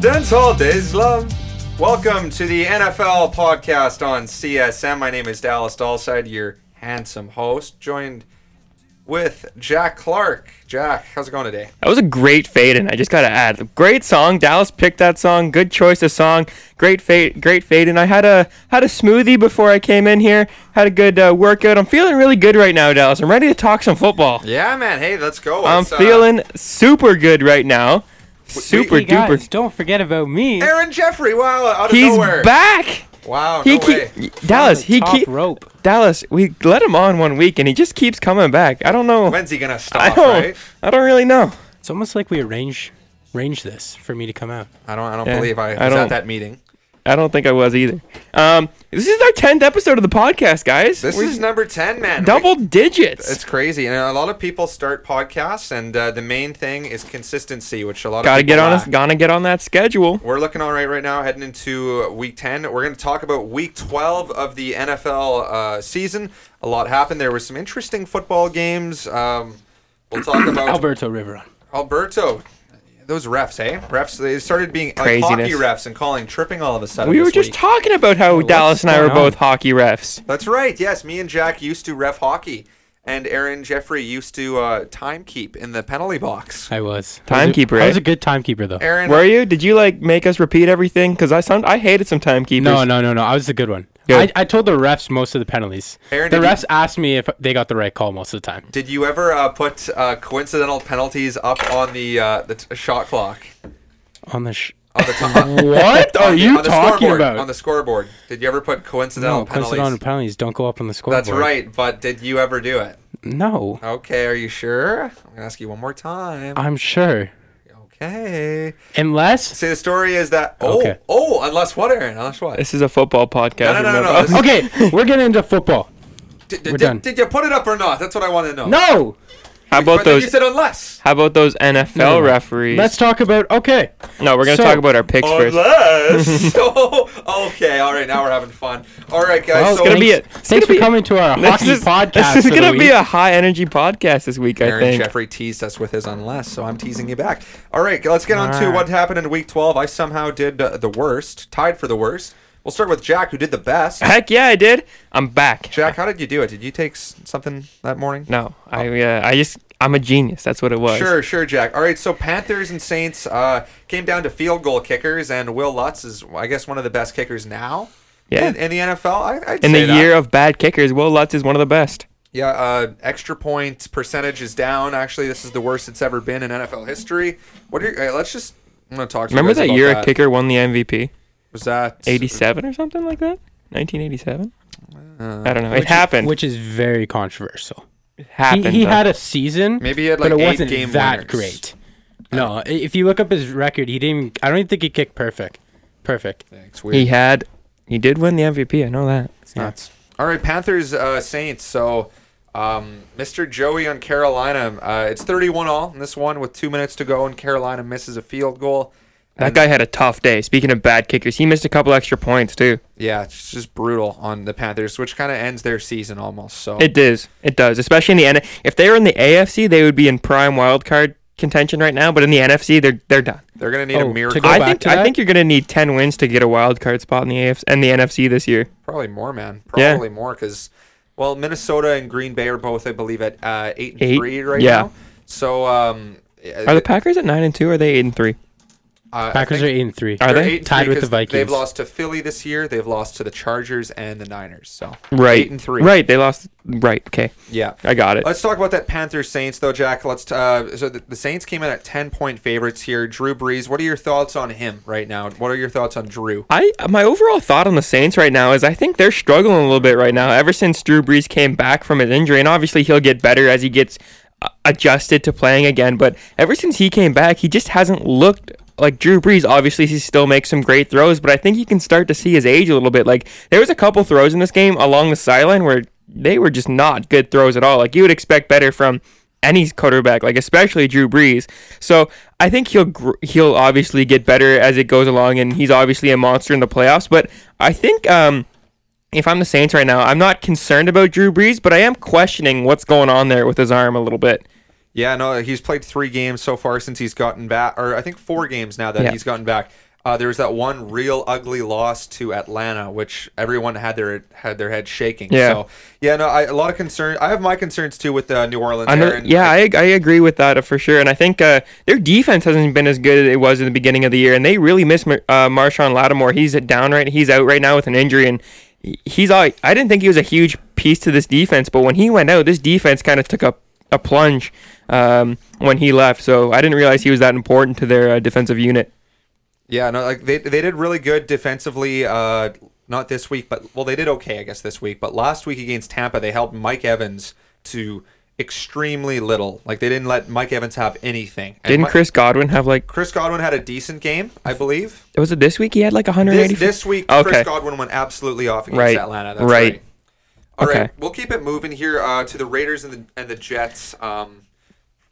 Dancehall Days Love. Welcome to the NFL podcast on CSM. My name is Dallas Dahlside, your handsome host, joined with Jack Clark. Jack, how's it going today? That was a great fade, and I just gotta add, great song. Dallas picked that song. Good choice of song. Great fade, great fade. And I had a had a smoothie before I came in here. Had a good uh, workout. I'm feeling really good right now, Dallas. I'm ready to talk some football. Yeah, man. Hey, let's go. I'm uh, feeling super good right now. Super Hey guys, duper. don't forget about me. Aaron Jeffrey. Wow, out of He's nowhere. back. Wow, He no way. keep Dallas. He top keep rope. Dallas. We let him on one week, and he just keeps coming back. I don't know. When's he gonna I stop? don't. Right? I don't really know. It's almost like we arrange arrange this for me to come out. I don't. I don't Yeah, believe I I was don't- at that meeting. I don't think I was either. Um, this is our tenth episode of the podcast, guys. This We're is number ten, man. double digits. It's crazy, and a lot of people start podcasts, and uh, the main thing is consistency, which a lot of Gotta people get on lack. us. Gotta get on that schedule. We're looking all right right now, heading into uh, week 10. We're going to talk about week 12 of the NFL uh, season. A lot happened. There were some interesting football games. Um, we'll talk about Alberto Riveron. Alberto. Those refs, hey, Refs, they started being like Craziness. hockey refs and calling tripping all of a sudden. We were this just week. talking about how what's Dallas and I were going on? both hockey refs. That's right. Yes, me and Jack used to ref hockey, and Aaron Jeffrey used to uh, time keep in the penalty box. I was Timekeeper, I was eh? a good timekeeper though. Aaron, Were you? Did you like make us repeat everything? Because I sound I hated some timekeepers. No, no, no, no. I was a good one. Good. I, I told the refs most of the penalties. Aaron, the did you- refs asked me if they got the right call most of the time. did you ever uh, put uh, coincidental penalties up on the uh, the t- shot clock? On the sh- On the top. what on are the- you on talking scoreboard, about? On the scoreboard. Did you ever put coincidental no, penalties? coincidental penalties don't go up on the scoreboard. That's right, but did you ever do it? No, Okay, are you sure? I'm gonna ask you one more time. I'm sure. Okay. Unless See, the story is that. Oh, Okay. oh, unless what, Aaron? Unless what? This is a football podcast. No, no, no, no, no, okay, we're getting into football. Did, we're did, done. did you put it up or not? That's what I want to know. No, How But about then those? You said unless. How about those NFL No, no, no. referees? let's talk about. Okay, no, we're gonna So- talk about our picks first. Unless. oh, okay. All right. Now we're having fun. All right, guys. Well, so gonna be thanks, a- it's thanks gonna for be- coming to our This hockey is, podcast. this is gonna be a high energy podcast this week. I think. Jeffrey teased us with his unless, so I'm teasing you back. All right, let's get on to what happened in week 12. I somehow did uh, the worst, tied for the worst. We'll start with Jack, who did the best. Heck yeah, I did. I'm back. Jack, how did you do it? Did you take s- something that morning? No, I uh, I just I'm a genius. That's what it was. Sure, sure, Jack. All right, so Panthers and Saints uh, came down to field goal kickers, and Will Lutz is, I guess, one of the best kickers now. Yeah. In, in the NFL, I, I'd In the that. year of bad kickers, Will Lutz is one of the best. Yeah, uh, extra point percentage is down. Actually, this is the worst it's ever been in NFL history. What are you, uh, let's just. I'm gonna talk. To you Remember that year that. a kicker won the MVP? Was that 87 or something like that? 1987? Uh, I don't know. Which It happened. which is very controversial. It He, happened. he though. had a season, Maybe he had like but it eight wasn't game that winners. great. No, if you look up his record, he didn't. I don't even think he kicked perfect. Perfect. Thanks. He had. He did win the MVP. I know that. It's nuts. All right, Panthers uh, Saints. So, um, Mr. Joey on Carolina. Uh, it's 31 all in this one with two minutes to go, and Carolina misses a field goal. That And- guy had a tough day. Speaking of bad kickers, he missed a couple extra points too. Yeah, it's just brutal on the Panthers, which kind of ends their season almost. So It does. It does. Especially in the N. If they were in the AFC, they would be in prime wild card contention right now. But in the NFC, they're they're done. they're gonna need Oh, a to miracle. go I back think to I think you're gonna need ten wins to get a wild card spot in the AFC and the NFC this year. Probably more, man. Yeah. Probably more because, well, Minnesota and Green Bay are both, I believe, at uh, eight and Eight? three right Yeah. now. So, um, Are the Packers at nine and two? Or are they eight and three? Uh, Packers are eight and three. Are they're eight Tied with the Vikings? They've lost to Philly this year. They've lost to the Chargers and the Niners. So Right. eight and three. Right. They lost. Right. Okay. Yeah. I got it. Let's talk about that Panthers Saints though, Jack. Let's. Uh, so the, the Saints came in at ten point favorites here. Drew Brees. What are your thoughts on him right now? What are your thoughts on Drew? I my overall thought on the Saints right now is I think they're struggling a little bit right now. Ever since Drew Brees came back from his injury, and obviously he'll get better as he gets uh, adjusted to playing again. But ever since he came back, he just hasn't looked like Drew Brees. Obviously, he still makes some great throws, but I think you can start to see his age a little bit. Like there was a couple throws in this game along the sideline where they were just not good throws at all. Like you would expect better from any quarterback, like especially Drew Brees. So I think he'll gr- he'll obviously get better as it goes along, and he's obviously a monster in the playoffs. But I think um, if I'm the Saints right now, I'm not concerned about Drew Brees, but I am questioning what's going on there with his arm a little bit. Yeah, no, he's played three games so far since he's gotten back, or I think four games now that Yeah. he's gotten back. Uh, there was that one real ugly loss to Atlanta, which everyone had their had their head shaking. Yeah. So yeah, no, I, a lot of concern. I have my concerns too with uh, New Orleans. I know- and yeah, I, I agree with that uh, for sure. And I think uh, their defense hasn't been as good as it was in the beginning of the year. And they really miss Mar- uh, Marshon Lattimore. He's down right. He's out right now with an injury. And he's all, I didn't think he was a huge piece to this defense. But when he went out, this defense kind of took a, a plunge um, when he left. So I didn't realize he was that important to their uh, defensive unit. Yeah, no, like they they did really good defensively. Uh, not this week, but well, they did okay, I guess, this week. But last week against Tampa, they held Mike Evans to extremely little. Like they didn't let Mike Evans have anything. And Didn't Chris Godwin have like, Chris Godwin had a decent game, I believe. was it this week he had like 180? This, this week, Okay. Chris Godwin went absolutely off against Right, Atlanta. That's right. right. All right, Okay. we'll keep it moving here uh, to the Raiders and the and the Jets. Um,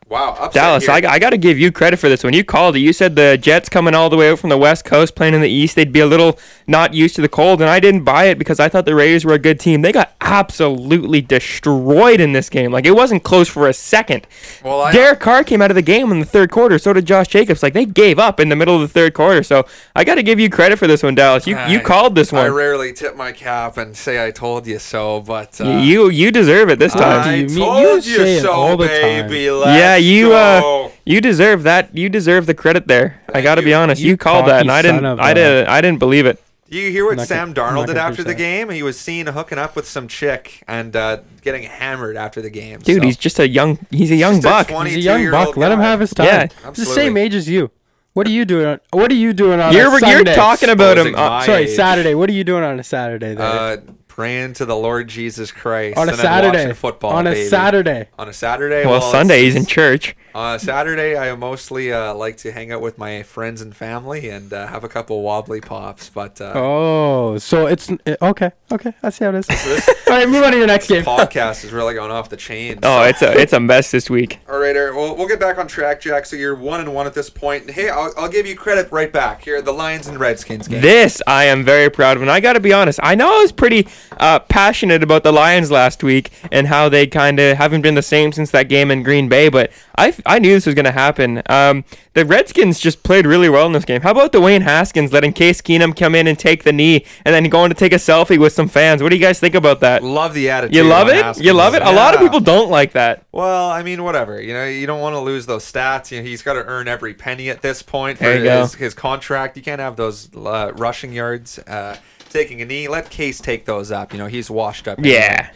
wow, upset Dallas, here. I, I got to give you credit for this. When you called it, you said the Jets coming all the way out from the West Coast, playing in the East, they'd be a little not used to the cold, and I didn't buy it because I thought the Raiders were a good team. They got absolutely destroyed in this game. Like it wasn't close for a second. Well, I- Derek Carr came out of the game in the third quarter. So did Josh Jacobs. Like they gave up in the middle of the third quarter. So I got to give you credit for this one, Dallas. You you called this one. I rarely tip my cap and say I told you so, but uh, you you deserve it this time. I you told you you, so, all the time. baby. Let's yeah, you go. uh, you deserve that. You deserve the credit there. I got to be honest. You You, called that, and I didn't. son of I a- didn't. I didn't believe it. you hear what Sam gonna- Darnold did after the game? He was seen hooking up with some chick and uh, getting hammered after the game. Dude, so. he's just a young. He's a young Just a buck. 20 He's a young 22-year-old buck. Let him have his time. Yeah. He's the same age as you. What are you doing? On, what are you doing on You're a you're talking about him. Uh, Sorry, age. Saturday. What are you doing on a Saturday there? Praying to the Lord Jesus Christ on a and then watching Saturday. football. on a baby. Saturday. On a Saturday. well, it's- Sunday he's in church. On uh, Saturday, I mostly uh, like to hang out with my friends and family and uh, have a couple wobbly pops. But uh, Oh, so it's uh, okay. Okay, I see how it is. All right, move on to your next game. podcast is really going off the chain. Oh, so- it's a it's a mess this week. All right, Eric, well, we'll get back on track, Jack. So you're one and one at this point. Hey, I'll, I'll give you credit right back here. The Lions and Redskins game. This I am very proud of, and I got to be honest. I know I was pretty uh, passionate about the Lions last week and how they kind of haven't been the same since that game in Green Bay, but I, I knew this was going to happen. Um, the Redskins just played really well in this game. How about the Wayne Haskins letting Case Keenum come in and take the knee, and then going to take a selfie with some fans? What do you guys think about that? Love the attitude. You love it? Haskins. You love it? A lot of people don't like that. Well, I mean, whatever. You know, you don't want to lose those stats. You know, he's got to earn every penny at this point for There you go. his, his contract. You can't have those uh, rushing yards, uh, taking a knee. Let Case take those up. You know, he's washed up. anyway. Yeah.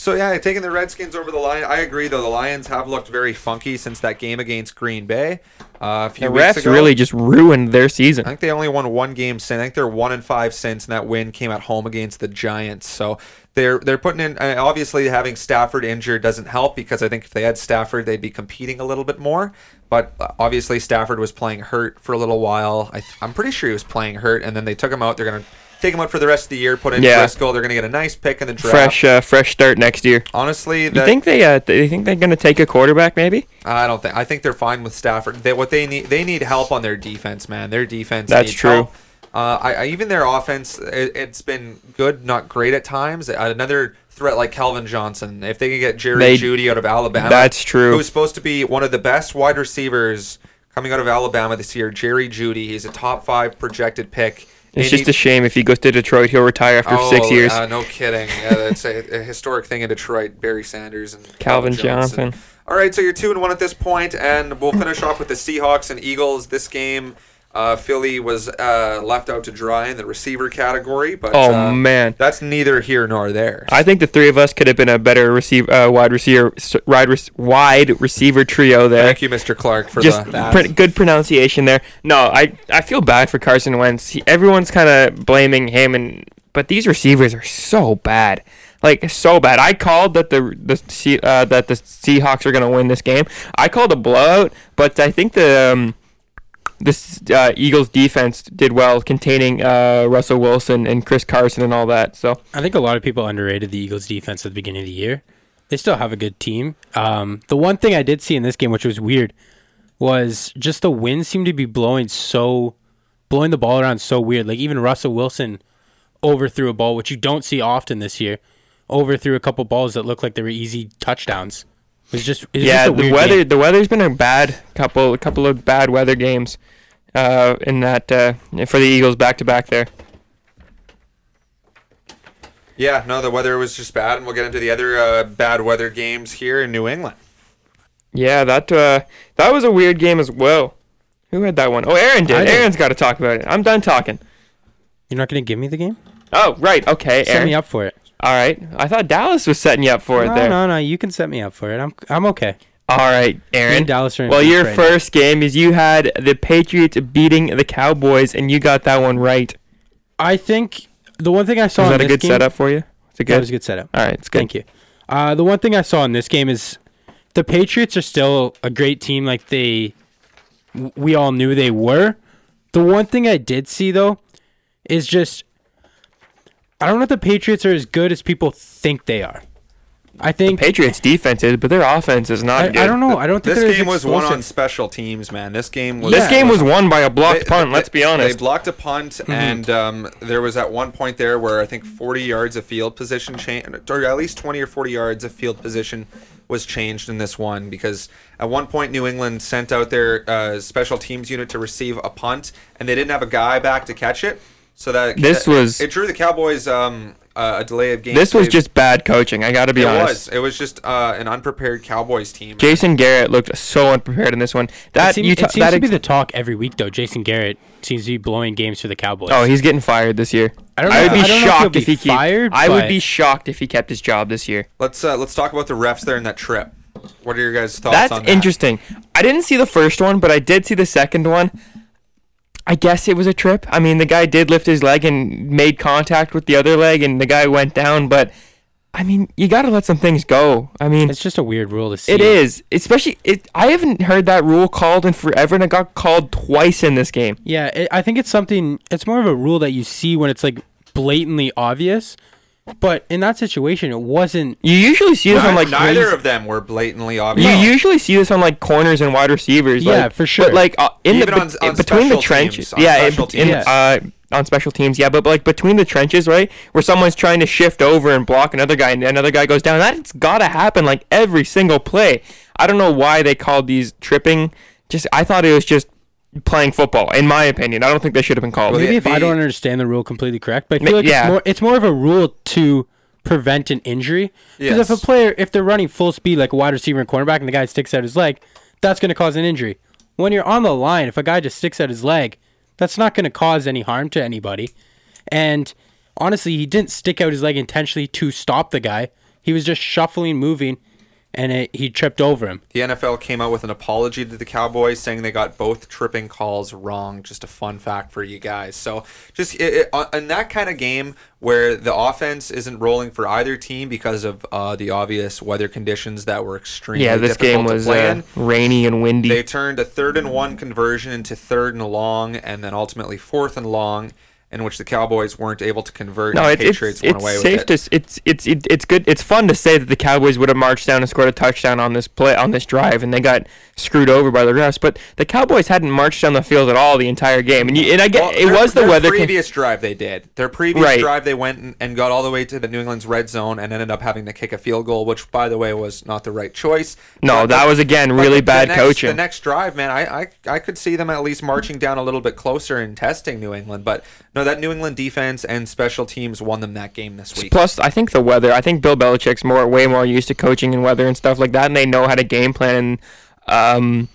So yeah, taking the Redskins over the Lions. I agree, though. The Lions have looked very funky since that game against Green Bay uh, a few The weeks refs ago. really just ruined their season. I think they only won one game since. I think they're one and five since, and that win came at home against the Giants. So they're they're putting in. uh, Obviously, having Stafford injured doesn't help because I think if they had Stafford, they'd be competing a little bit more. But uh, obviously, Stafford was playing hurt for a little while. I, I'm pretty sure he was playing hurt, and then they took him out. They're gonna take him out for the rest of the year. Put in Yeah. Driskel. They're gonna get a nice pick in the draft. Fresh, uh, fresh start next year. Honestly, You think they uh, they think they're gonna take a quarterback maybe? I don't think. I think they're fine with Stafford. They, what they need, they need help on their defense, man. Their defense. That's needs true. help. Uh, I, I even their offense, it, it's been good, not great at times. Another threat like Calvin Johnson, if they can get Jerry They- Judy out of Alabama, That's true. Who's supposed to be one of the best wide receivers coming out of Alabama this year? Jerry Jeudy. He's a top five projected pick. It's just a shame if he goes to Detroit, he'll retire after six Oh, years. Uh, no kidding. Uh, it's a, a historic thing in Detroit. Barry Sanders and Calvin Johnson. All right, so you're two and one at this point, and we'll finish off with the Seahawks and Eagles. This game, uh, Philly was uh, left out to dry in the receiver category, but oh uh, man, that's neither here nor there. I think the three of us could have been a better receive, uh, wide receiver, wide, wide receiver trio there. Thank you, Mr. Clark, for Just the that. pr- good pronunciation there. No, I I feel bad for Carson Wentz. He, everyone's kind of blaming him, and but these receivers are so bad, like so bad. I called that the the uh, that the Seahawks are gonna win this game. I called a blowout, but I think the um, this uh, Eagles defense did well containing uh, Russell Wilson and Chris Carson and all that. So I think a lot of people underrated the Eagles' defense at the beginning of the year. They still have a good team. Um, the one thing I did see in this game, which was weird, was just the wind seemed to be blowing so, blowing the ball around so weird. Like even Russell Wilson overthrew a ball, which you don't see often this year. Overthrew a couple balls that looked like they were easy touchdowns. It was just it was yeah, just a the weird weather game. the weather's been a bad couple a couple of bad weather games. uh, in that uh, for the Eagles back to back there. Yeah, no, the weather was just bad, and we'll get into the other uh, bad weather games here in New England. Yeah, that uh, that was a weird game as well. Who had that one? Oh, Aaron did. did. Aaron's got to talk about it. I'm done talking. You're not going to give me the game? Oh, right. Okay, Set Aaron. me up for it. All right. I thought Dallas was setting you up for it no, there. no, no. No. You can set me up for it. I'm I'm okay. All right, Aaron. Dallas Well, your right now. first game is you had the Patriots beating the Cowboys, and you got that one right. I think the one thing I saw in that a this good game, setup for you? It's a good. That was a good setup. All right, it's good. Thank you. Uh, the one thing I saw in this game is the Patriots are still a great team, like they we all knew they were. The one thing I did see though is just I don't know if the Patriots are as good as people think they are. I think Patriots defense is, but their offense is not I, good. I don't know. I don't think This game was won on special teams, man. This game was. This Yeah. game was won by a blocked They- punt. they- let's be honest. They blocked a punt, and um, there was at one point there where I think 40 yards of field position change, or at least 20 or 40 yards of field position was changed in this one because at one point New England sent out their uh, special teams unit to receive a punt, and they didn't have a guy back to catch it. So that This that- was- it drew the Cowboys um, uh, a delay of game. this was just bad coaching. I got to be it honest. It was it was just uh, an unprepared Cowboys team. Jason Garrett looked so unprepared in this one. That it, seem- you it seems that to be the talk every week though. Jason Garrett seems to be blowing games for the Cowboys. Oh, he's getting fired this year. I don't Know, I would be I don't know if shocked he'll if be he keep, fired, I would be shocked if he kept his job this year. Let's uh, let's talk about the refs there in that trip. What are your guys' thoughts That's on that? interesting. I didn't see the first one, but I did see the second one. I guess it was a trip. I mean, the guy did lift his leg and made contact with the other leg, and the guy went down. But I mean, you got to let some things go. I mean, it's just a weird rule to see. it is, especially it. I haven't heard that rule called in forever, and it got called twice in this game. Yeah, it, I think it's something. It's more of a rule that you see when it's like blatantly obvious. But in that situation, it wasn't. You usually see this on like neither crazy- of them were blatantly obvious. You usually see this on like corners and wide receivers. Yeah, like- for sure. But like uh, in Even the on- on between the trenches, teams, on yeah, in- special in, teams. uh, on special teams, yeah. But like between the trenches, right, where someone's trying to shift over and block another guy, and another guy goes down. That's got to happen like every single play. I don't know why they called these tripping. Just I thought it was just playing football. In my opinion, I don't think they should have been called. Well, Maybe the- if I don't understand the rule completely correct, but I feel like yeah. it's more. It's more of a rule to prevent an injury. Because if a player, if they're running full speed like a wide receiver and cornerback, and the guy sticks out his leg, that's going to cause an injury. When you're on the line, if a guy just sticks out his leg, that's not going to cause any harm to anybody. And honestly, he didn't stick out his leg intentionally to stop the guy. He was just shuffling, moving, and it, he tripped over him. The NFL came out with an apology to the Cowboys, saying they got both tripping calls wrong. Just a fun fact for you guys. So, just it, it, uh, in that kind of game where the offense isn't rolling for either team because of uh, the obvious weather conditions that were extremely yeah, this game was uh, in, rainy and windy. They turned a third and one conversion into third and long, and then ultimately fourth and long, in which the Cowboys weren't able to convert. No, it's it's, it's safe with it. to it's it's it, it's good. It's fun to say that the Cowboys would have marched down and scored a touchdown on this play on this drive, and they got screwed over by the refs. But the Cowboys hadn't marched down the field at all the entire game, and you, and I get Well, it their- was the weather. con- previous drive they did. Their previous Right. drive they went and, and got all the way to the New England's red zone and ended up having to kick a field goal, which by the way was not the right choice. No, But that was again really bad next- coaching. The next drive, man, I, I I could see them at least marching down a little bit closer and testing New England. But no, that New England defense and special teams won them that game this week. Plus, I think the weather. I think Bill Belichick's more way more used to coaching and weather and stuff like that, and they know how to game plan in um,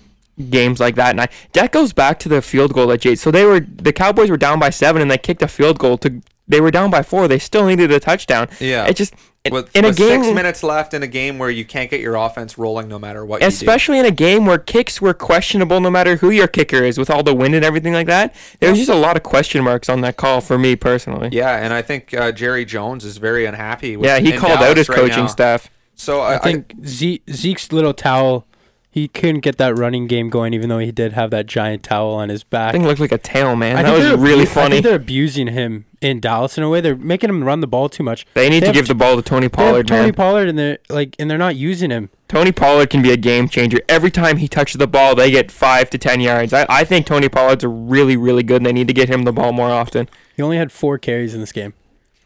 games like that. And I, that goes back to the field goal that Jade. So they were the Cowboys were down by seven, and they kicked a field goal to. They were down by four. They still needed a touchdown. Yeah. it just With, in a with game. six minutes left in a game where you can't get your offense rolling no matter what you do. Especially in a game where kicks were questionable, no matter who your kicker is, with all the wind and everything like that. There was just a lot of question marks on that call for me personally. Yeah, and I think uh, Jerry Jones is very unhappy. With, Yeah, he in called out his right coaching now. staff. So I, I think Ze- Zeke's little towel, he couldn't get that running game going, even though he did have that giant towel on his back. Thing looked like a tail, man. I that think was really abu- I funny. think they're abusing him in Dallas in a way. They're making him run the ball too much. They need to have give the ball to Tony They have Pollard, Tony man. Pollard, and they're like, and they're not using him. Tony Pollard can be a game changer. Every time he touches the ball, they get five to ten yards. I, I think Tony Pollard's a really, really good, and they need to get him the ball more often. He only had four carries in this game.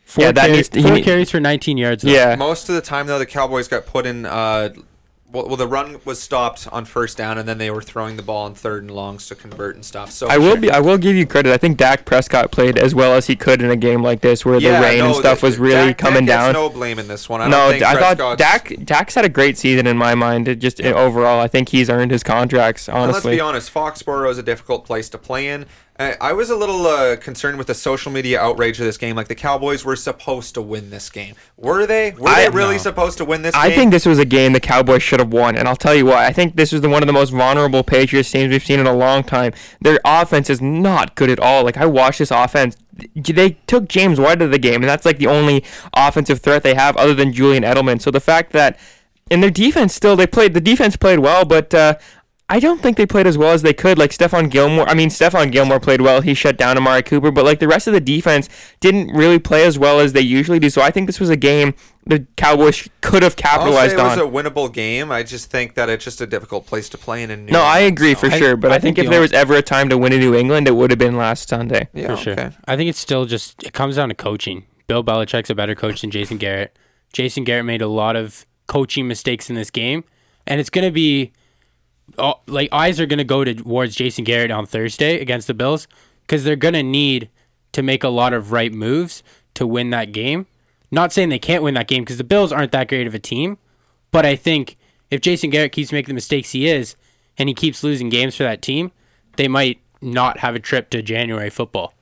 Four, Yeah, that carries, needs to- he four need- carries for 19 yards. though. Yeah, most of the time though, the Cowboys got put in uh, well, well, the run was stopped on first down, and then they were throwing the ball on third and longs to convert and stuff. So I will be. I will give you credit. I think Dak Prescott played as well as he could in a game like this, where Yeah, the rain and stuff the- was really Dak- coming Dak down. No blame in this one. I no, I thought Dak Dak's had a great season in my mind. It just overall, I think he's earned his contracts. And let's be honest, Foxborough is a difficult place to play in. I, I was a little uh, concerned with the social media outrage of this game. Like the Cowboys were supposed to win this game. Were they? Were I- they really no. supposed to win this game? I game? think this was a game the Cowboys should have won, and I'll tell you why. I think this was the, one of the most vulnerable Patriots teams we've seen in a long time. Their offense is not good at all. Like I watched this offense. They took James White out of the game, and that's like the only offensive threat they have other than Julian Edelman. So the fact that in their defense still they played the defense played well, but uh, I don't think they played as well as they could. Like Stephon Gilmore, I mean Stephon Gilmore played well. He shut down Amari Cooper, but like the rest of the defense didn't really play as well as they usually do. So I think this was a game the Cowboys could have I'll say capitalized it was a winnable game. I just think that it's just a difficult place to play in. in New no, I agree so- for I- sure, but I, I think, think if there was ever a time to win in New England, it would have been last Sunday. Yeah, for sure. okay. I think it's still just it comes down to coaching. Bill Belichick's a better coach than Jason Garrett. Jason Garrett made a lot of coaching mistakes in this game, and it's going to be all, like eyes are going to go towards Jason Garrett on Thursday against the Bills because they're going to need to make a lot of right moves to win that game. Not saying they can't win that game because the Bills aren't that great of a team, but I think if Jason Garrett keeps making the mistakes he is, and he keeps losing games for that team, they might not have a trip to January football.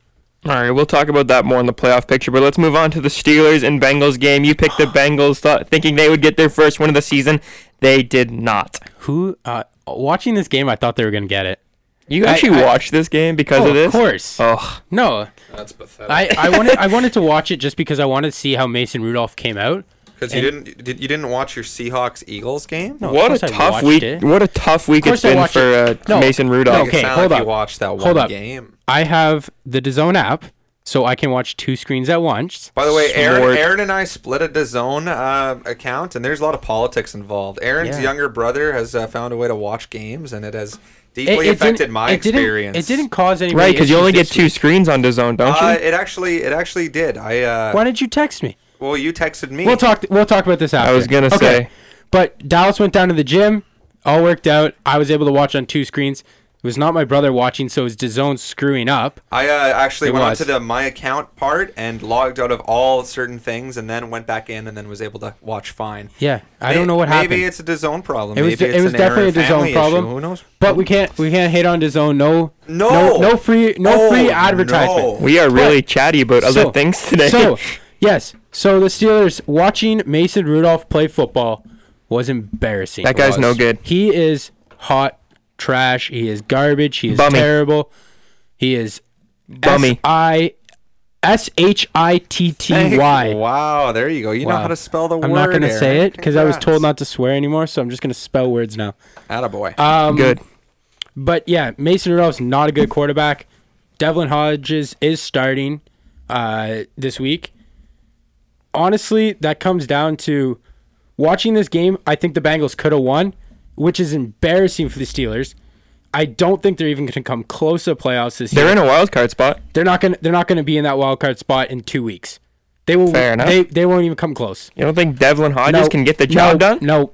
All right, we'll talk about that more in the playoff picture, but let's move on to the Steelers and Bengals game. You picked the Bengals, thought, thinking they would get their first win of the season. They did not. Who uh, watching this game? I thought they were gonna get it. You actually I- watched this game because Oh, of this? of course. Oh, No, That's pathetic. I, I wanted I wanted to watch it just because I wanted to see how Mason Rudolph came out. Because you didn't did, you didn't watch your Seahawks Eagles game? No, what a tough week! it. What a tough week Of it's course I been watched for uh. No, Mason no, Rudolph. okay. It hold like up. you watched that Hold up. game. I have the DAZN app, so I can watch two screens at once. By the way, Aaron, Smart. Aaron and I split a DAZN uh, account, and there's a lot of politics involved. Aaron's Yeah. younger brother has uh, found a way to watch games, and it has deeply it affected my it didn't- experience. It didn't cause any Right, because you only get two week. screens on DAZN, don't you? Uh, it actually, it actually did. I uh, Why didn't you text me? well, you texted me. We'll talk. We'll talk about this after. I was gonna say. but Dallas went down to the gym. All worked out. I was able to watch on two screens. It was not my brother watching, so it was DAZN screwing up. I uh, actually It went was. onto the my account part and logged out of all certain things, and then went back in, and then was able to watch fine. Yeah, I May- don't know what happened. Maybe it's a DAZN problem. It was Maybe it was an definitely a family DAZN problem. Issue. Who knows? But we can't we can't hate on DAZN. No, No. no, no free, no Oh, free advertisement. no. we are really chatty about other So- things today. So, yes. So the Steelers watching Mason Rudolph play football was embarrassing. that guy's no good. He is hot trash. He is garbage. He is Bummy. terrible. He is Bummy. I S H I T T Y. Wow, there you go. You know how to spell the word. I'm not going to say it because I was told not to swear anymore, so I'm just going to spell words now. Attaboy. Um, Good. But yeah, Mason Rudolph's not a good quarterback. Devlin Hodges is starting uh, this week. Honestly, that comes down to watching this game. I think the Bengals could have won, which is embarrassing for the Steelers. I don't think they're even going to come close to playoffs this year. They're in a wild card spot. they're not going. to They're not going to be in that wild card spot in two weeks. They will. Fair enough. They they won't even come close. You don't think Devlin Hodges No, can get the job no, done? No,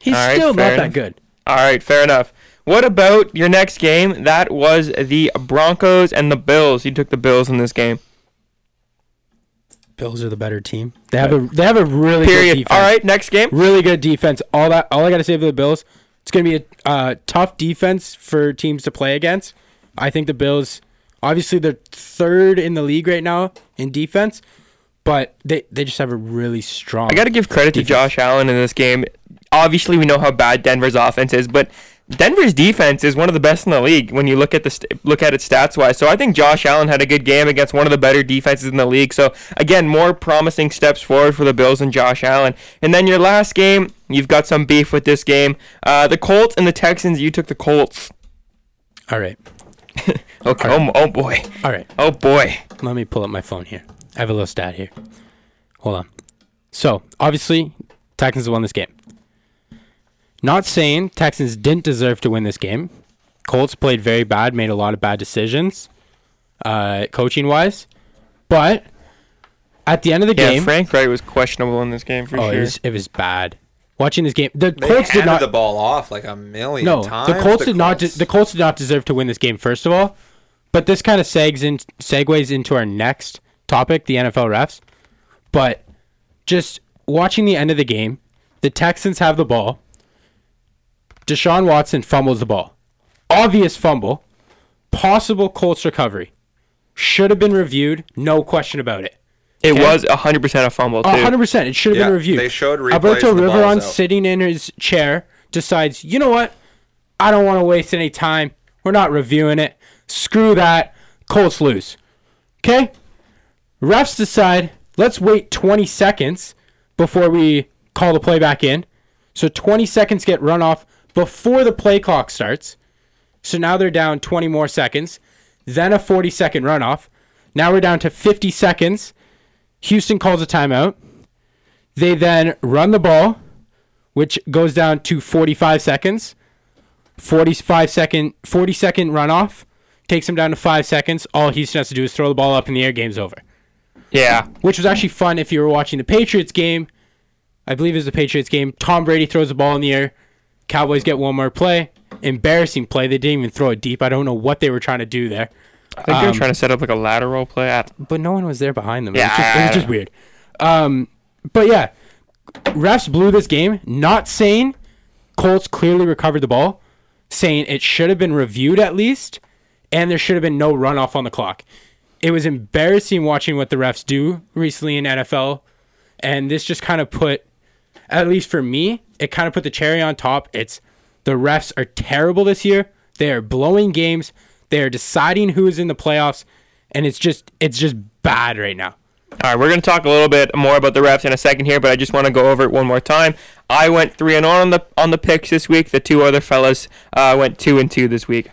he's right, still not that good. All right, fair enough. What about your next game? That was the Broncos and the Bills. You took the Bills in this game. Bills are the better team. They have a they have a really good Period. defense. All right, next game. really good defense. All that all I got to say for the Bills, it's going to be a uh, tough defense for teams to play against. I think the Bills, obviously they're third in the league right now in defense, but they they just have a really strong. I got to give credit to Josh Allen in this game. Obviously, we know how bad Denver's offense is, but Denver's defense is one of the best in the league when you look at the st- look at it stats wise. So I think Josh Allen had a good game against one of the better defenses in the league. So again, more promising steps forward for the Bills and Josh Allen. And then your last game, you've got some beef with this game. Uh, the Colts and the Texans. You took the Colts. all right, Okay. Oh, oh boy. all right. Oh boy. Let me pull up my phone here. I have a little stat here. Hold on. So obviously, Texans won this game. Not saying Texans didn't deserve to win this game. Colts played very bad, made a lot of bad decisions, uh, coaching wise. But at the end of the Yeah, game, Frank Reich was questionable in this game for oh, sure. it was it was bad. Watching this game, the They Colts did not. the ball off like a million no, times. the Colts did not. De- the Colts did not deserve to win this game. First of all, but this kind of segs in, segues into our next topic, the NFL refs. But just watching the end of the game, the Texans have the ball. Deshaun Watson fumbles the ball. Obvious fumble. Possible Colts recovery. Should have been reviewed. No question about it. It Okay. was 100% a fumble, too. A hundred percent. It should have Yeah, been reviewed. they showed replays Alberto and the ball's Riveron sitting in his chair decides, you know what? I don't want to waste any time. We're not reviewing it. Screw that. Colts lose. Okay? Refs decide, let's wait 20 seconds before we call the play back in. So 20 seconds get run off before the play clock starts. So now they're down 20 more seconds. Then a 40 second runoff. Now we're down to 50 seconds. Houston calls a timeout. They then run the ball, which goes down to 45 seconds. 45 second, 40 second runoff takes them down to five seconds. All Houston has to do is throw the ball up in the air. Game's over. Yeah. Which was actually fun if you were watching the Patriots game. I believe it was the Patriots game. Tom Brady throws the ball in the air. Cowboys get one more play. Embarrassing play. They didn't even throw it deep. I don't know what they were trying to do there. I think they were Um, trying to set up like a lateral play. I- but no one was there behind them. Yeah, it was just, it was just weird. Um, but yeah, refs blew this game. Not saying Colts clearly recovered the ball, saying it should have been reviewed at least, and there should have been no runoff on the clock. It was embarrassing watching what the refs do recently in NFL, and this just kind of put, at least for me, it kind of put the cherry on top. It's the refs are terrible this year. They are blowing games. They are deciding who is in the playoffs, and it's just it's just bad right now. All right, we're going to talk a little bit more about the refs in a second here, but I just want to go over it one more time. I went 3 and 0 on the on the picks this week. The two other fellas uh, went 2 and 2 this week.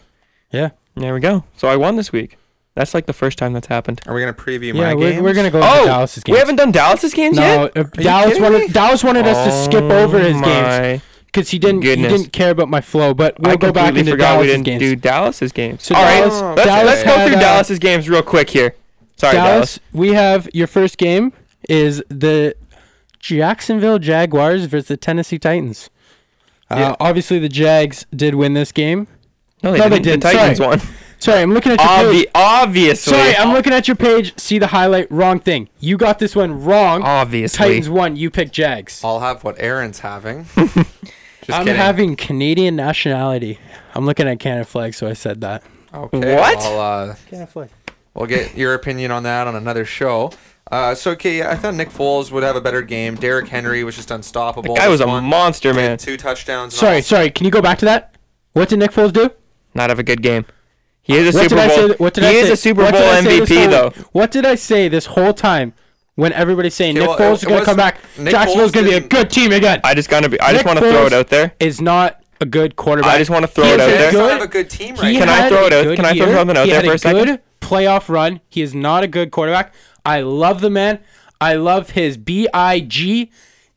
Yeah, There we go. So I won this week. That's like the first time that's happened. Are we gonna preview yeah. my We're, games? we're gonna go into Oh, Dallas's games. we haven't done Dallas's games no, yet. uh, Dallas kidding wanted me? Dallas wanted us to skip over his Oh games because he didn't goodness. he didn't care about my flow. But we'll I go back completely into forgot we Dallas's didn't games. do Dallas's games. So All right, Dallas- let's, Dallas let's go through uh, Dallas's games real quick here. Sorry, Dallas, Dallas. we have your first game is the Jacksonville Jaguars versus the Tennessee Titans. Uh, Yeah. Obviously, the Jags did win this game. No, they No, they didn't. didn't. The Titans Sorry. won. Sorry, I'm looking at your page. Obvi- obviously. Sorry, I'm looking at your page. See the highlight. Wrong thing. You got this one wrong. obviously. Titans won. You picked Jags. I'll have what Aaron's having. Just I'm kidding. having Canadian nationality. I'm looking at Canada flag, so I said that. Okay. What? I'll, uh, Canada flag. we'll get your opinion on that on another show. Uh, so okay, yeah, I thought Nick Foles would have a better game. Derrick Henry was just unstoppable. That guy was a one. monster, man. Two touchdowns. Sorry, all. sorry. Can you go back to that? What did Nick Foles do? Not have a good game. He is a What Super did I Bowl. say? What did he I is say? a Super Bowl did I say this MVP though. What did I say this whole time when everybody's saying Okay, Nick well, Foles is it going to was- come back? Nick Jacksonville's Foles going to be a didn't- good team again. I just gotta be. I just Nick want to throw Foles it out there. Is not a good quarterback. I just want to throw He it is out a there. good- have a good team right He Can. I had throw it a out- good can I throw year. something out he there had for a second? good playoff run. He is not a good quarterback. I love the man. I love his B I G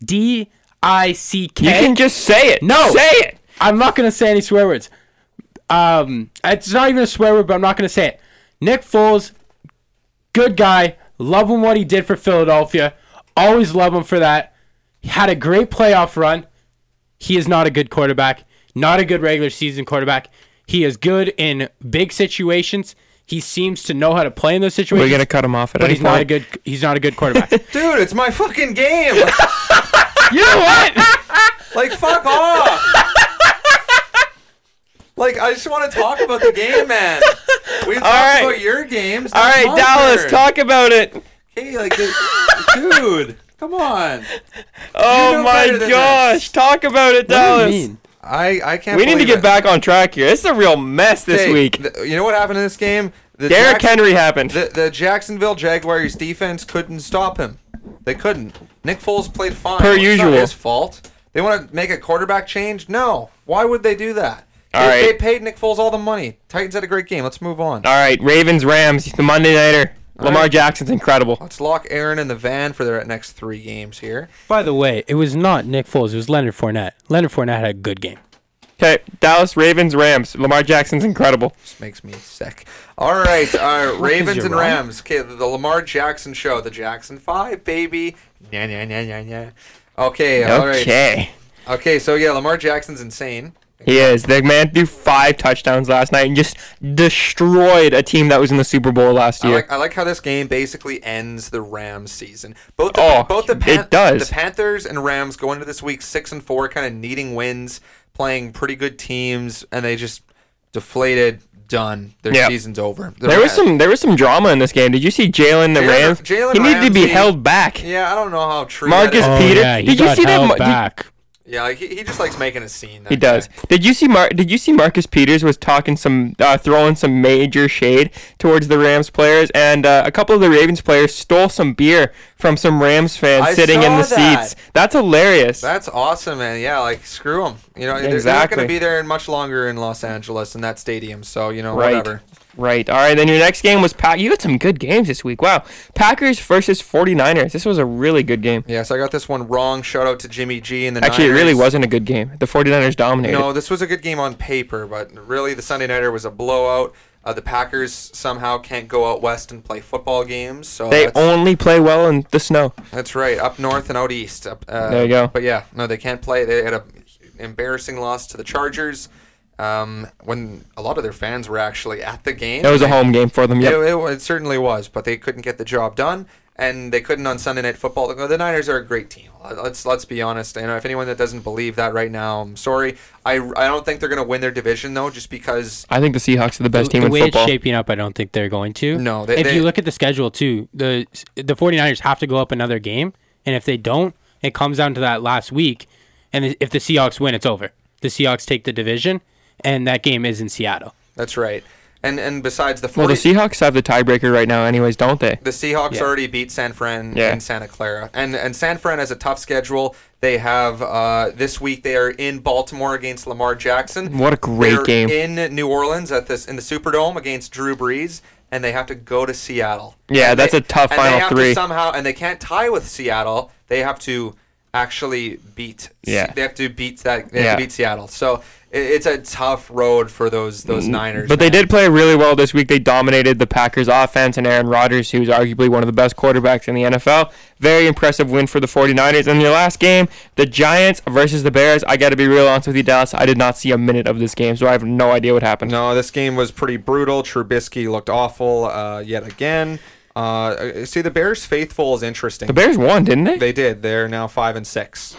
D I C K. You can just say it. No. say it. I'm not gonna say any swear words. Um, it's not even a swear word, but I'm not gonna say it. Nick Foles, good guy. Love him what he did for Philadelphia. Always love him for that. He had a great playoff run. He is not a good quarterback. Not a good regular season quarterback. He is good in big situations. He seems to know how to play in those situations. We're situations. gonna cut him off at but any he's not a good. He's not a good quarterback. Dude, it's my fucking game. you know what? like fuck off. Like I just want to talk about the game, man. We talk right. about your games. All right, not Dallas, talk about it. Hey, like, dude, come on. Oh know my gosh, talk about it, What do Dallas. you mean? I I can't. We need to get it. back on track here. This is a real mess this Hey, week. th- you know what happened in this game? The Derrick Jacks- Henry happened. The, the Jacksonville Jaguars defense couldn't stop him. They couldn't. Nick Foles played fine. Per It's usual. not his fault. They want to make a quarterback change? No. Why would they do that? All they, right. they paid Nick Foles all the money. Titans had a great game. Let's move on. All right, Ravens, Rams, the Monday nighter. Lamar right. Jackson's incredible. Let's lock Aaron in the van for their next three games here. By the way, it was not Nick Foles. It was Leonard Fournette. Leonard Fournette had a good game. Okay, Dallas, Ravens, Rams. Lamar Jackson's incredible. This makes me sick. All right, uh, Ravens and wrong. Rams. Okay, the, the Lamar Jackson show. The Jackson Five, baby. Yeah, yeah, yeah, yeah, yeah. Okay, all right. Okay. Okay, so yeah, Lamar Jackson's insane. He is. The man threw five touchdowns last night and just destroyed a team that was in the Super Bowl last I year. like, I like how this game basically ends the Rams season. Both the, Oh, both the it does. the Panthers and Rams go into this week six and four, kind of needing wins, playing pretty good teams, and they just deflated. Done. Their Yeah. season's over. The there was some there was some drama in this game. Did you see Jalen the Jalen- Rams? Jalen he needed to be held back. Yeah, I don't know how true. Marcus that is. Peter- oh, yeah, he did you got see that held mo- did- back. Yeah, like, he, he just likes making a scene. He does. guy. Did you see Mar- Did you see Marcus Peters was talking some, uh, throwing some major shade towards the Rams players, and uh, a couple of the Ravens players stole some beer from some Rams fans I sitting in the that. seats. That's hilarious. That's awesome, man. Yeah, like screw them. You know, they're- they're not going to be there much longer in Los Angeles in that stadium. So you know, Right. whatever. Right. All right. Then your next game was Pack. You had some good games this week. Wow. Packers versus 49ers. This was a really good game. Yeah, so I got this one wrong. Shout out to Jimmy G and the Actually, it really wasn't a good game. The 49ers dominated. No, this was a good game on paper, but really the Sunday nighter was a blowout. Uh, the Packers somehow can't go out west and play football games, so they only play well in the snow. that's right. Up north and out east. Up, uh, There you go. But yeah, no, they can't play. They had a embarrassing loss to the Chargers. Um, when a lot of their fans were actually at the game. It was a home game for them. Yep. It, it, it certainly was, but they couldn't get the job done, and they couldn't on Sunday Night Football. The Niners are a great team. Let's let's be honest. You know, if anyone that doesn't believe that right now, I'm sorry. I, I don't think they're going to win their division though, just because. I think the Seahawks are the best the, team the in way football. it's shaping up, I don't think they're going to. No, they- if they- you look at the schedule too, the the 49ers have to go up another game, and if they don't, it comes down to that last week, and if the Seahawks win, it's over. The Seahawks take the division, and that game is in Seattle. That's right. And and besides the 40, well, the Seahawks have the tiebreaker right now, anyways, don't they? The Seahawks Yeah. already beat San Fran Yeah. in Santa Clara, and and San Fran has a tough schedule. They have uh, this week they are in Baltimore against Lamar Jackson. What a great They're game. in New Orleans at this in the Superdome against Drew Brees, and they have to go to Seattle. Yeah, And that's they- a tough and final they have three. To somehow, and they can't tie with Seattle. They have to actually beat. Yeah. they have to beat that. They have Yeah. to beat Seattle. So it, it's a tough road for those those Niners. Mm, But they man. did play really well this week. They dominated the Packers offense and Aaron Rodgers, who's arguably one of the best quarterbacks in the NFL. Very impressive win for the 49ers. And your last game, the Giants versus the Bears. I got to be real honest with you, Dallas. I did not see a minute of this game, so I have no idea what happened. No, this game was pretty brutal. Trubisky looked awful uh, yet again. Uh, see, the Bears faithful is interesting. The Bears won, didn't they? They did. They're now five and six,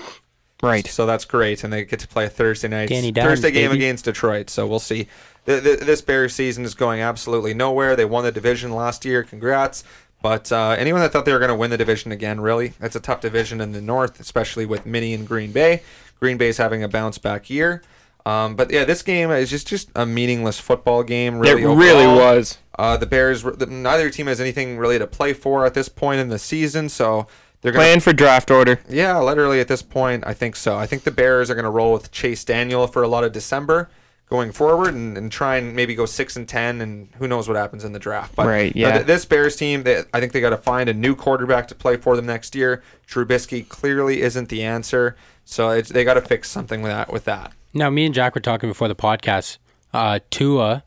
right. so that's great, and they get to play a Thursday night Danny Dimes, Thursday game baby. against Detroit. So we'll see. The, the, this Bears season is going absolutely nowhere. They won the division last year. Congrats. But uh, anyone that thought they were going to win the division again, really, that's a tough division in the North, especially with Mini and Green Bay. Green Bay's having a bounce back year. Um, but yeah, this game is just just a meaningless football game. Really, it really overall. was. Uh, the Bears, neither team has anything really to play for at this point in the season, so they're going Playing for draft order. Yeah, literally at this point, I think so. I think the Bears are going to roll with Chase Daniel for a lot of December going forward and, and try and maybe go six and ten, and who knows what happens in the draft. But Right, no, yeah. th- this Bears team, they, I think they got to find a new quarterback to play for them next year. Trubisky clearly isn't the answer, so it's, they got to fix something with that. With that. Now, me and Jack were talking before the podcast. Uh, Tua,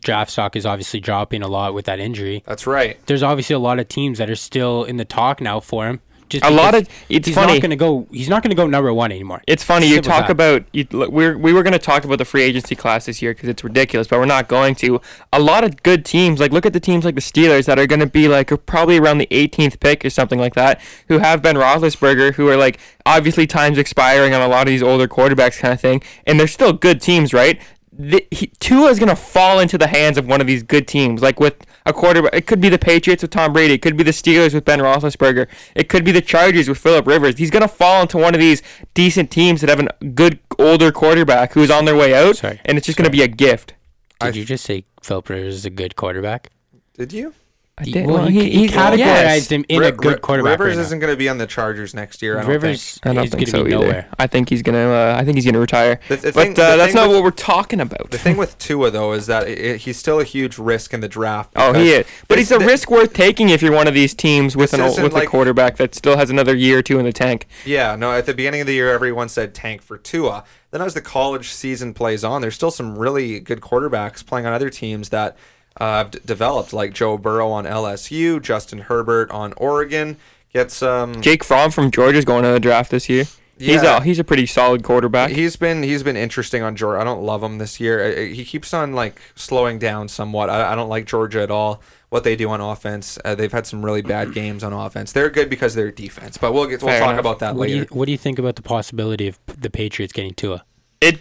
draft stock is obviously dropping a lot with that injury. That's right. There's obviously a lot of teams that are still in the talk now for him. Just A lot of- it's he's funny. not going to go. He's not going to go number one anymore. It's funny you talk about you, we're we were going to talk about the free agency class this year because it's ridiculous, but we're not going to. A lot of good teams, like look at the teams like the Steelers that are going to be like probably around the 18th pick or something like that, who have Ben Roethlisberger, who are like obviously times expiring on a lot of these older quarterbacks kind of thing, and they're still good teams, right? The, he, Tua is going to fall into the hands of one of these good teams, like with a quarterback. It could be the Patriots with Tom Brady. It could be the Steelers with Ben Roethlisberger. It could be the Chargers with Philip Rivers. He's going to fall into one of these decent teams that have a good older quarterback who's on their way out, Sorry. and it's just going to be a gift. Did you just say Philip Rivers is a good quarterback? Did you? I He- did. well, Well, he, he, he's- categorized yes. him in Ri- a good Ri- quarterback. Rivers right isn't going to be on the Chargers next year. I don't Rivers I don't think so either. nowhere. I think he's gonna. Uh, I think he's gonna retire. The- the but thing- the uh, that's thing not with- what we're talking about. The thing with Tua though is that it, it- he's still a huge risk in the draft. Oh, he is. But he's a thi- risk worth taking if you're one of these teams with This an old, isn't with a quarterback that still has another year or two in the tank. Yeah, no. At the beginning of the year, everyone said tank for Tua. Then as the college season plays on, there's still some really good quarterbacks playing on other teams that uh, have d- developed, like Joe Burrow on LSU, Justin Herbert on Oregon. Get some. Jake Fromm from Georgia's going to the draft this year. He's a he's a pretty solid quarterback. He's been he's been interesting on Georgia. I don't love him this year. He keeps on like slowing down somewhat. I, I don't like Georgia at all. What they do on offense, uh, they've had some really bad games on offense. They're good because of their defense, but we'll get we'll Fair talk enough. about that What do later. you What do you think about the possibility of the Patriots getting Tua? it.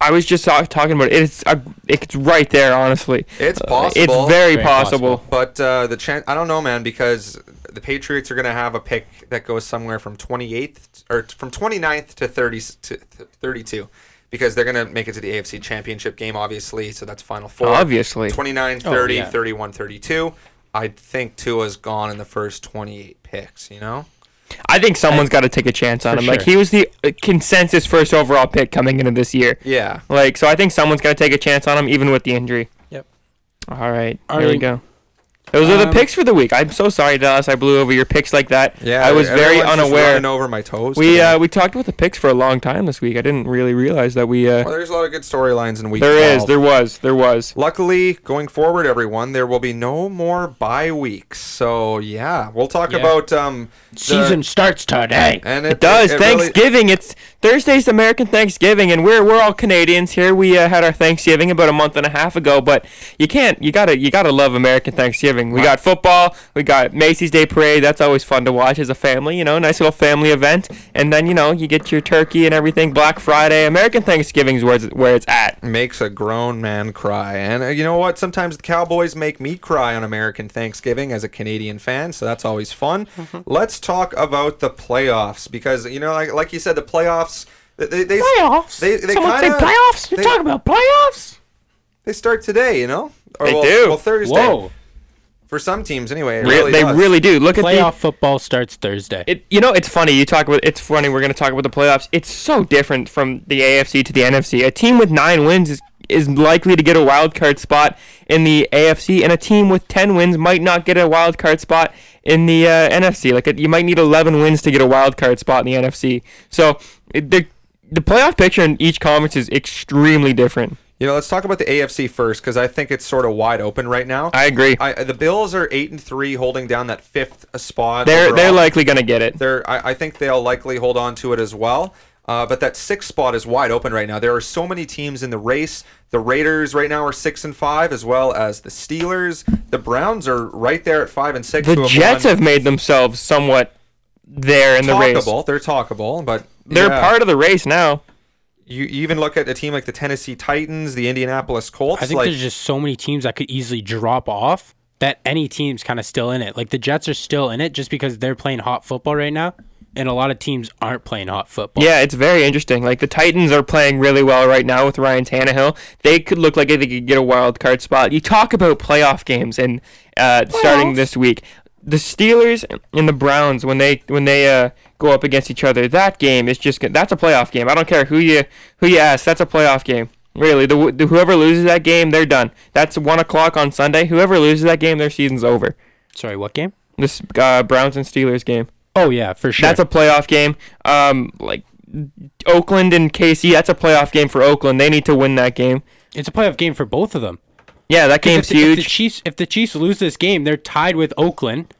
I was just talk- talking about it. It's uh, it's right there. Honestly, It's Uh, possible. It's very, Very possible. But uh, the chance, I don't know, man, because the Patriots are going to have a pick that goes somewhere from 28th or from 29th to 30 s- to 32 because they're going to make it to the AFC Championship game, obviously. So that's Final Four. Obviously. 29, 30, yeah. 31, 32. I think Tua's gone in the first 28 picks, you know? I think someone's got to take a chance on For him. Like he was the uh, consensus first overall pick coming into this year. Yeah. Like so, I think someone's got to take a chance on him, even with the injury. Yep. All right, I here we go. Those are the um, picks for the week. I'm so sorry, Dallas. I blew over your picks like that. Yeah. I was very everyone's just unaware. over my toes. We uh, we talked about the picks for a long time this week. I didn't really realize that we. Uh, well, there's a lot of good storylines in week there is, 12. there was, there was. Luckily, going forward, everyone, there will be no more bye weeks. So yeah, we'll talk Yeah. about um the- Season starts today. and It does. it really- Thanksgiving. It's Thursday's American Thanksgiving, and we're we're all Canadians here. We uh, had our Thanksgiving about a month and a half ago, but you can't. You gotta you gotta love American Thanksgiving. We got football. We got Macy's Day Parade. That's always fun to watch as a family. You know, nice little family event. And then you know you get your turkey and everything. Black Friday. American Thanksgiving's where it's, where it's at. makes a grown man cry. And uh, you know what? Sometimes the Cowboys make me cry on American Thanksgiving as a Canadian fan, so that's always fun. Mm-hmm. Let's talk about the playoffs because you know, like like you said, the playoffs. They, they, they Playoffs. They, they Someone kinda, say playoffs. You're they- talking about playoffs. They start today, you know. Or, They well, do. Well, Thursday. Whoa! For some teams, anyway. It really they does. really do. Look at the Playoff football starts Thursday. It, you know, it's funny. You talk about it's funny. We're going to talk about the playoffs. It's so different from the AFC to the NFC. A team with nine wins is, is likely to get a wild card spot in the AFC, and a team with ten wins might not get a wild card spot in the uh, NFC. Like you might need eleven wins to get a wild card spot in the NFC. So it, the the playoff picture in each conference is extremely different. You know, let's talk about the AFC first because I think it's sort of wide open right now. I agree. I, the Bills are eight and three, holding down that fifth spot. they're they're likely going to get it. They're, I, I think they'll likely hold on to it as well. Uh, but that sixth spot is wide open right now. There are so many teams in the race. The Raiders right now are six and five, as well as the Steelers. The Browns are right there at five and six. The Jets have made themselves somewhat there in the race. talkable. They're talkable, but They're yeah. part of the race now. You you even look at a team like the Tennessee Titans, the Indianapolis Colts. I think like, there's just so many teams that could easily drop off that any team's kind of still in it. Like the Jets are still in it just because they're playing hot football right now, and a lot of teams aren't playing hot football. Yeah, it's very interesting. Like the Titans are playing really well right now with Ryan Tannehill. They could look like they could get a wild card spot. You talk about playoff games and uh, starting this week. The Steelers and the Browns when they when they uh, go up against each other, that game is just that's a playoff game. I don't care who you who you ask, that's a playoff game. Really, the, the whoever loses that game, they're done. That's one o'clock on Sunday. Whoever loses that game, their season's over. Sorry, what game? This uh, Browns and Steelers game. Oh yeah, for sure. That's a playoff game. Um, like Oakland and KC, that's a playoff game for Oakland. They need to win that game. it's a playoff game for both of them. Yeah, that game's if the, If the huge. Chiefs, if the Chiefs lose this game, they're tied with Oakland,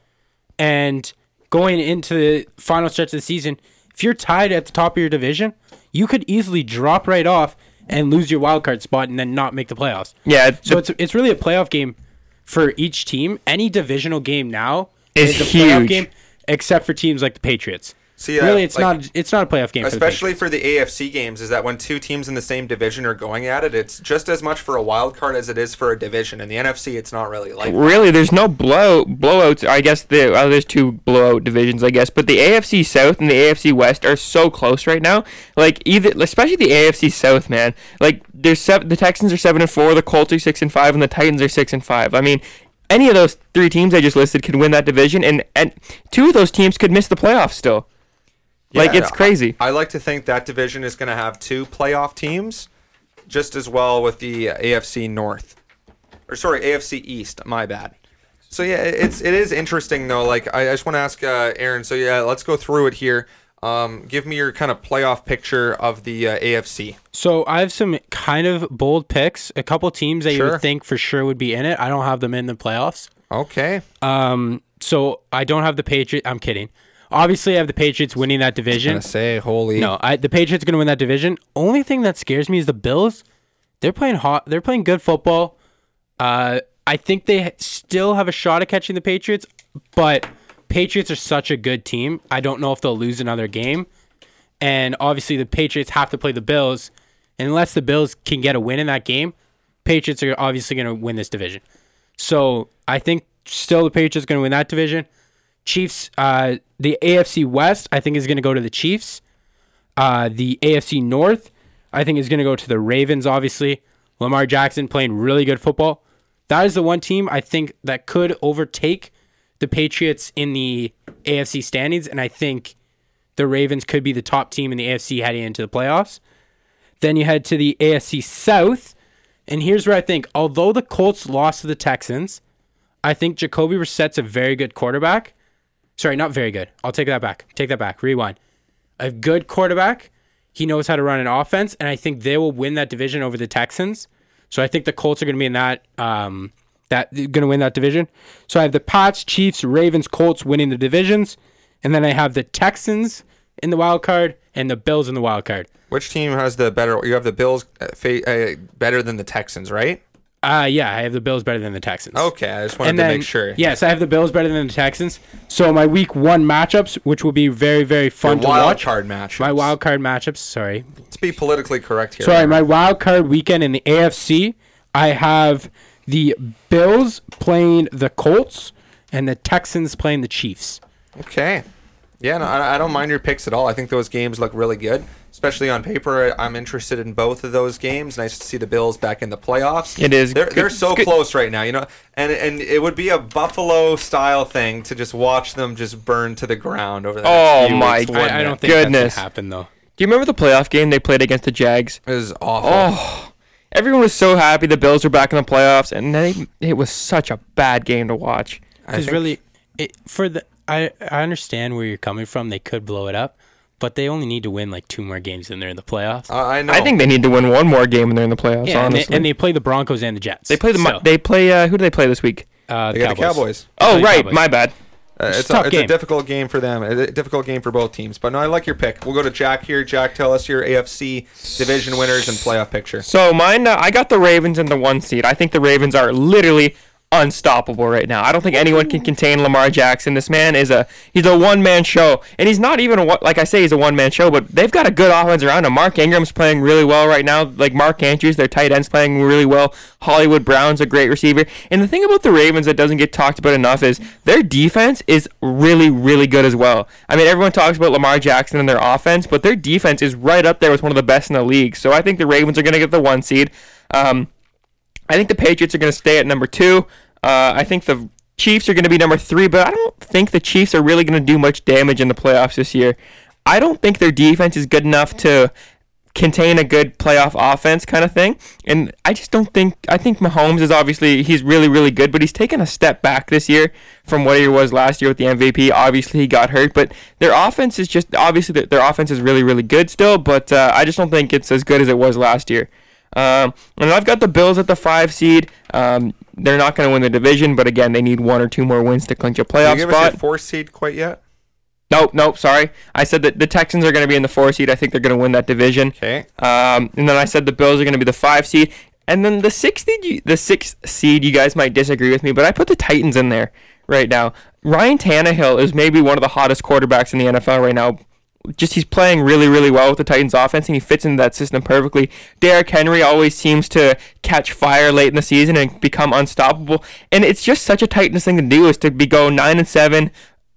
and going into the final stretch of the season, if you're tied at the top of your division, you could easily drop right off and lose your wild card spot and then not make the playoffs. Yeah, So it's it's really a playoff game for each team. Any divisional game now Is is, a playoff huge. game, except for teams like the Patriots. See, uh, really, it's like- not it's not a playoff game. for the especially for the AFC games, is that when two teams in the same division are going at it, it's just as much for a wild card as it is for a division. In the NFC, it's not really like that. really, there's no blow blowouts. I guess the uh, there's two blowout divisions, I guess, but the AFC South and the AFC West are so close right now. Like either, especially the AFC South, man. Like there's seven, the Texans are seven and four, the Colts are six and five, and the Titans are six and five. I mean. Any of those three teams I just listed could win that division, and, and two of those teams could miss the playoffs still. Like Yeah, it's crazy. I, I like to think that division is going to have two playoff teams, just as well with the AFC North, or sorry, AFC East. My bad. So yeah, it's it is interesting though. Like I, I just want to ask uh, Aaron. So yeah, let's go through it here. Um, give me your kind of playoff picture of the uh, AFC. So I have some kind of bold picks. A couple teams that you would think for sure would be in it. I don't have them in the playoffs. Okay. Um, so I don't have the Patriots. I'm kidding. Obviously, I have the Patriots winning that division. Say holy. No, I, the Patriots are going to win that division. Only thing that scares me is the Bills. They're playing hot. They're playing good football. Uh, I think they still have a shot at catching the Patriots, but Patriots are such a good team. I don't know if they'll lose another game. And obviously, the Patriots have to play the Bills. Unless the Bills can get a win in that game, Patriots are obviously going to win this division. So I think still the Patriots are going to win that division. Chiefs, uh, the AFC West, I think is going to go to the Chiefs. Uh, the AFC North, I think is going to go to the Ravens. Obviously, Lamar Jackson playing really good football. That is the one team I think that could overtake the Patriots in the AFC standings, and I think the Ravens could be the top team in the AFC heading into the playoffs. Then you head to the AFC South, and here's where I think, although the Colts lost to the Texans, I think Jacoby Brissett's a very good quarterback. Sorry, not very good. I'll take that back. Take that back. Rewind. A good quarterback. He knows how to run an offense, and I think they will win that division over the Texans. So I think the Colts are going to be in that um, that going to win that division. So I have the Pats, Chiefs, Ravens, Colts winning the divisions, and then I have the Texans in the wild card and the Bills in the wild card. Which team has the better? You have the Bills uh, fa- uh, better than the Texans, right? Uh yeah, I have the Bills better than the Texans. Okay, I just wanted and to then make sure. yes, I have the Bills better than the Texans. So my week one matchups, which will be very very fun Your to wild watch. card match. My wild card matchups. Sorry, Let's be politically correct here. sorry. My wild card weekend in the AFC, I have the Bills playing the Colts and the Texans playing the Chiefs. Okay. Yeah, no, I, I don't mind your picks at all. I think those games look really good, especially on paper. I'm interested in both of those games. Nice to see the Bills back in the playoffs. It is They're, good- they're so good- close right now, you know, and and it would be a Buffalo style thing to just watch them just burn to the ground over the Oh next few my weeks. God. I, I don't think Goodness. that's happen though. Do you remember the playoff game they played against the Jags? It was awful. Oh, everyone was so happy the Bills were back in the playoffs, and they, it was such a bad game to watch. I Because really, it, for the I I understand where you're coming from. They could blow it up, but they only need to win like two more games and they're in the playoffs. Uh, I know. I think they need to win one more game when they're in the playoffs. yeah, and they, honestly, and they play the Broncos and the Jets. They play the So, they play uh, who do they play this week? uh, they got the Cowboys. Oh right, Cowboys. my bad. Uh, It's it's a a, tough it's a difficult game for them. A difficult game for both teams. But no, I like your pick. We'll go to Jack here. Jack, tell us your AFC division winners and playoff picture. So mine, uh, I got the Ravens in the one seed. I think the Ravens are literally unstoppable right now. I don't think anyone can contain Lamar Jackson. This man is a he's a one man show, and he's not even a like I say he's a one man show, but they've got a good offense around him. Mark Ingram's playing really well right now. Like Mark Andrews, their tight end's playing really well. Hollywood Brown's a great receiver. And the thing about the Ravens that doesn't get talked about enough is their defense is really really good as well. I mean everyone talks about Lamar Jackson and their offense, but their defense is right up there with one of the best in the league. So I think the Ravens are going to get the one seed. Um, I think the Patriots are going to stay at number two. Uh, I think the Chiefs are going to be number three, but I don't think the Chiefs are really going to do much damage in the playoffs this year. I don't think their defense is good enough to contain a good playoff offense kind of thing. And I just don't think I think Mahomes is obviously he's really really good, but he's taken a step back this year from what he was last year with the MVP. Obviously he got hurt, but their offense is just obviously their, offense is really really good still, but uh, I just don't think it's as good as it was last year. Um, and I've got the Bills at the five seed. Um, they're not going to win the division, but again, they need one or two more wins to clinch a you playoff us spot. four seed quite yet? Nope, nope, sorry. I said that the Texans are going to be in the four seed. I think they're going to win that division. Okay. Um, and then I said the Bills are going to be the five seed. And then the sixth seed, you, the sixth seed, you guys might disagree with me, but I put the Titans in there right now. Ryan Tannehill is maybe one of the hottest quarterbacks in the NFL right now. Just he's playing really, really well with the Titans offense, and he fits into that system perfectly. Derrick Henry always seems to catch fire late in the season and become unstoppable. And it's just such a Titans thing to do is to be go nine and seven,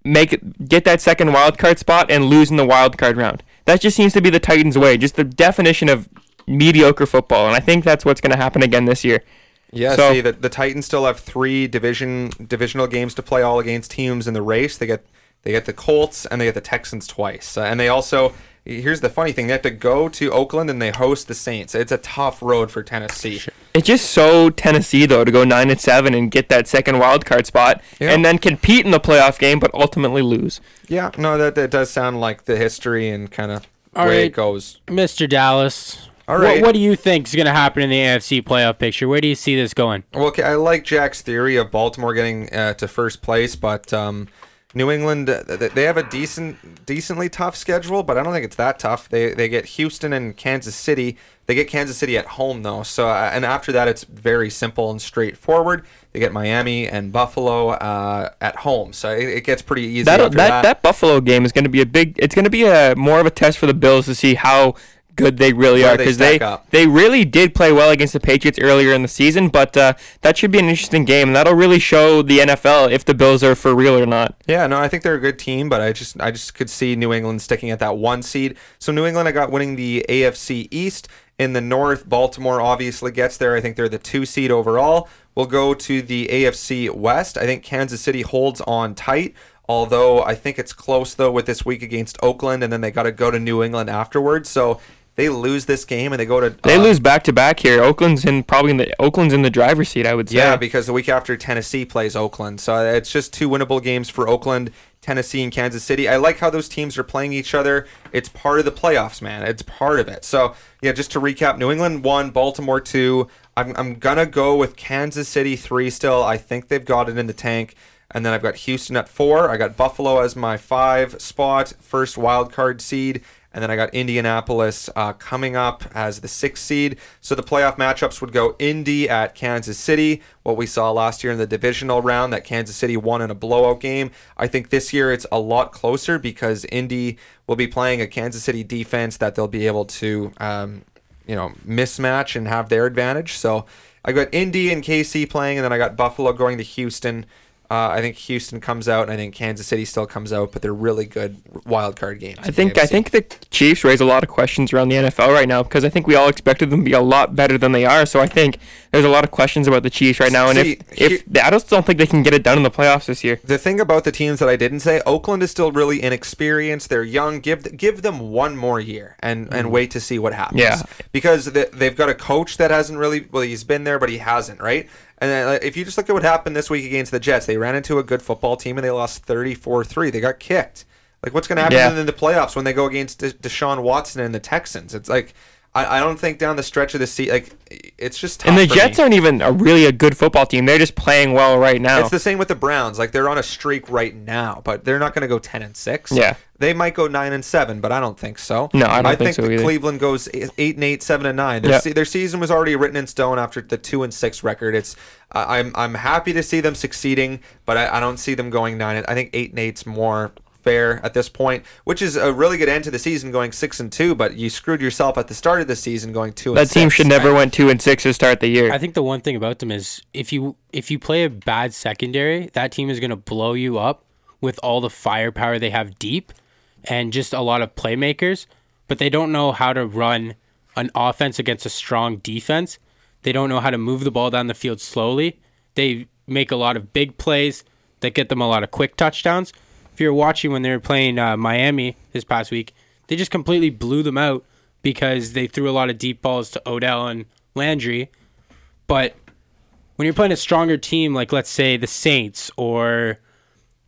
make it, get that second wild card spot, and lose in the wild card round. That just seems to be the Titans' way. Just the definition of mediocre football, and I think that's what's going to happen again this year. Yeah, So- see, the, the Titans still have three division divisional games to play, all against teams in the race. They get they get the Colts and they get the Texans twice, uh, and they also. Here's the funny thing: they have to go to Oakland and they host the Saints. It's a tough road for Tennessee. It's just so Tennessee though to go nine and seven and get that second wild card spot, Yeah. and then compete in the playoff game, but ultimately lose. Yeah, no, that, that does sound like the history and kind of All way right. it goes. Mr. Dallas. All what- What, do you think is going to happen in the AFC playoff picture? Where do you see this going? Well, okay, I like Jack's theory of Baltimore getting uh, to first place, but um, New England, uh, they have a decent, decently tough schedule, but I don't think it's that tough. They they get Houston and Kansas City. They get Kansas City at home though, so uh, and after that it's very simple and straightforward. They get Miami and Buffalo uh, at home, so it, it gets pretty easy. That, after that that. that Buffalo game is going to be a big. It's going to be a more of a test for the Bills to see how good they really are because they up. they really did play well against the Patriots earlier in the season. But uh, that should be an interesting game, and that'll really show the NFL if the Bills are for real or not. Yeah, no, I think they're a good team, but I just I just could see New England sticking at that one seed. So New England I got winning the AFC East. In the North, Baltimore obviously gets there. I think they're the two seed overall. We'll go to the AFC West. I think Kansas City holds on tight. Although I think it's close though with this week against Oakland, and then they got to go to New England afterwards. So they lose this game and they go to They uh, lose back to back here. Oakland's in probably in the Oakland's in the driver's seat. I would say. Yeah, because the week after Tennessee plays Oakland. So it's just two winnable games for Oakland, Tennessee, and Kansas City. I like how those teams are playing each other. It's part of the playoffs, man. It's part of it. So, yeah, just to recap New England 1, Baltimore 2. I'm, I'm going to go with Kansas City 3 still. I think they've got it in the tank. And then I've got Houston at 4. I got Buffalo as my 5 spot, first wild card seed. And then I got Indianapolis uh, coming up as the sixth seed. So the playoff matchups would go Indy at Kansas City. What we saw last year in the divisional round, that Kansas City won in a blowout game. I think this year it's a lot closer because Indy will be playing a Kansas City defense that they'll be able to, um, you know, mismatch and have their advantage. So I got Indy and KC playing, and then I got Buffalo going to Houston. Uh, I think Houston comes out, and I think Kansas City still comes out, but they're really good wild card games. I think I think the Chiefs raise a lot of questions around the NFL right now because I think we all expected them to be a lot better than they are. So I think there's a lot of questions about the Chiefs right now, and See, if if I just don't think they can get it done in the playoffs this year. the thing about the teams that I didn't say, Oakland is still really inexperienced. They're young. Give give them one more year and and wait to see what happens. Yeah. because they, they've got a coach that hasn't really well, he's been there, but he hasn't, right? And then, like, if you just look at what happened this week against the Jets, they ran into a good football team and they lost 34-3. They got kicked. Like, what's going to happen Yeah. in the playoffs when they go against De- Deshaun Watson and the Texans? It's like I, I don't think down the stretch of the season, like it's just tough And the Jets me. aren't even a really a good football team. They're just playing well right now. It's the same with the Browns. Like they're on a streak right now, but they're not going to go ten and six. Yeah. they might go nine and seven, but I don't think so. No, I don't I think so that either. Cleveland goes eight and eight, seven and nine. Their, Yeah. se- their season was already written in stone after the two and six record. It's uh, I'm I'm happy to see them succeeding, but I, I don't see them going nine. and- I think eight and eight's more fair at this point, which is a really good end to the season, going six and two. But you screwed yourself at the start of the season, going two. that and team six. should never went two and six to start the year. I think the one thing about them is if you if you play a bad secondary, that team is going to blow you up with all the firepower they have deep and just a lot of playmakers, but they don't know how to run an offense against a strong defense. They don't know how to move the ball down the field slowly. They make a lot of big plays that get them a lot of quick touchdowns. If you're watching when they were playing uh, Miami this past week, they just completely blew them out because they threw a lot of deep balls to Odell and Landry. But when you're playing a stronger team, like let's say the Saints or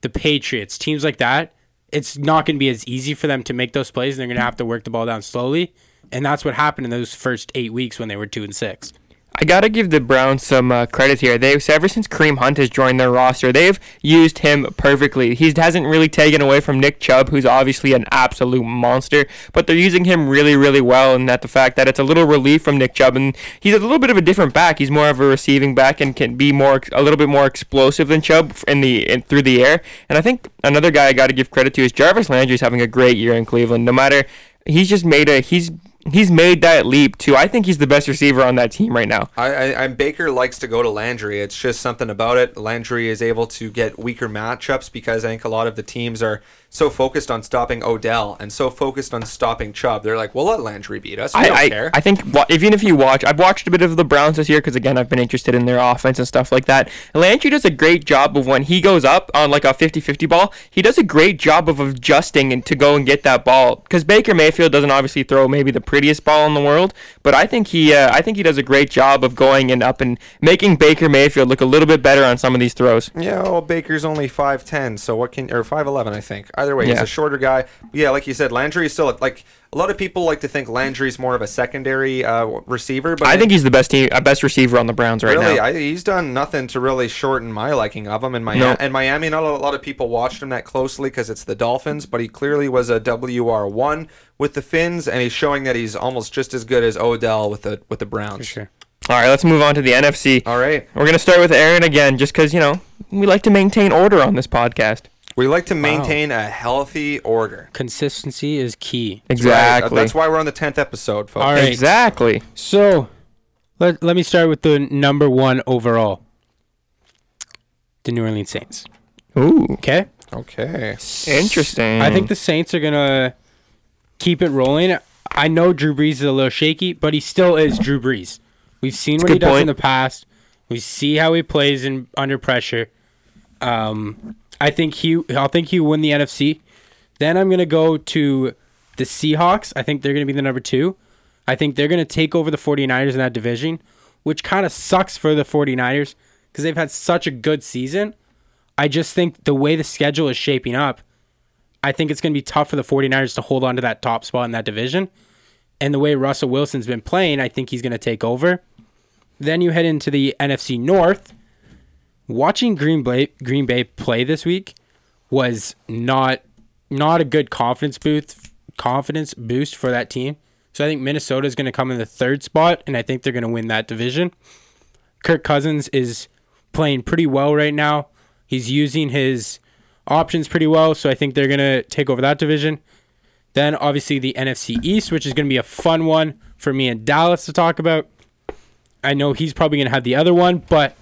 the Patriots, teams like that, it's not going to be as easy for them to make those plays. And they're going to have to work the ball down slowly, and that's what happened in those first eight weeks when they were two and six. I gotta give the Browns some uh, credit here. They've ever since Kareem Hunt has joined their roster, they've used him perfectly. He hasn't really taken away from Nick Chubb, who's obviously an absolute monster, but they're using him really, really well. And that the fact that it's a little relief from Nick Chubb, and he's a little bit of a different back. He's more of a receiving back and can be more a little bit more explosive than Chubb in the in, through the air. And I think another guy I got to give credit to is Jarvis Landry's having a great year in Cleveland. No matter he's just made a he's he's made that leap too. I think he's the best receiver on that team right now. I, I, I'm Baker likes to go to Landry. It's just something about it. Landry is able to get weaker matchups because I think a lot of the teams are so focused on stopping Odell and so focused on stopping Chubb. They're like, "We'll let Landry beat us. We I, don't I, care." I think even if you watch, I've watched a bit of the Browns this year because again I've been interested in their offense and stuff like that. Landry does a great job of when he goes up on like a 50-50 ball, he does a great job of adjusting and to go and get that ball. Because Baker Mayfield doesn't obviously throw maybe the prettiest ball in the world, but I think he uh, I think he does a great job of going and up and making Baker Mayfield look a little bit better on some of these throws. yeah, well, Baker's only five ten, so what can or five eleven? I think. Either way, he's a shorter guy. Yeah, like you said, Landry is still like A lot of people like to think Landry's more of a secondary uh, receiver, but I think he's the best team, uh, best receiver on the Browns right really, now. I, he's done nothing to really shorten my liking of him. In Miami, No. and Miami, not a lot of people watched him that closely because it's the Dolphins, but he clearly was a WR one with the Fins, and he's showing that he's almost just as good as Odell with the with the Browns. sure. All right, let's move on to the NFC. All right, We're gonna start with Aaron again, just because you know we like to maintain order on this podcast. We like to maintain a healthy order. Consistency is key. That's right. Exactly. That's why we're on the tenth episode, folks. All right. Exactly. So, let, let me start with the number one overall. The New Orleans Saints. Ooh, Okay? Okay. interesting. I think the Saints are going to keep it rolling. I know Drew Brees is a little shaky, but he still is Drew Brees. We've seen That's what he good does point. in the past. We see how he plays in under pressure. Um, I think he, I think he win the NFC. Then I'm gonna go to the Seahawks. I think they're gonna be the number two. I think they're gonna take over the 49ers in that division, which kind of sucks for the 49ers because they've had such a good season. I just think the way the schedule is shaping up, I think it's to be tough for the 49ers to hold on to that top spot in that division. And the way Russell Wilson's been playing, I think he's to take over. Then you head into the NFC North. Watching Green Bay Green Bay play this week was not not a good confidence boost confidence boost for that team. So I think Minnesota is going to come in the third spot, and I think they're going to win that division. Kirk Cousins is playing pretty well right now. He's using his options pretty well, so I think they're going to take over that division. Then obviously the NFC East, which is going to be a fun one for me and Dallas to talk about. I know he's probably going to have the other one, but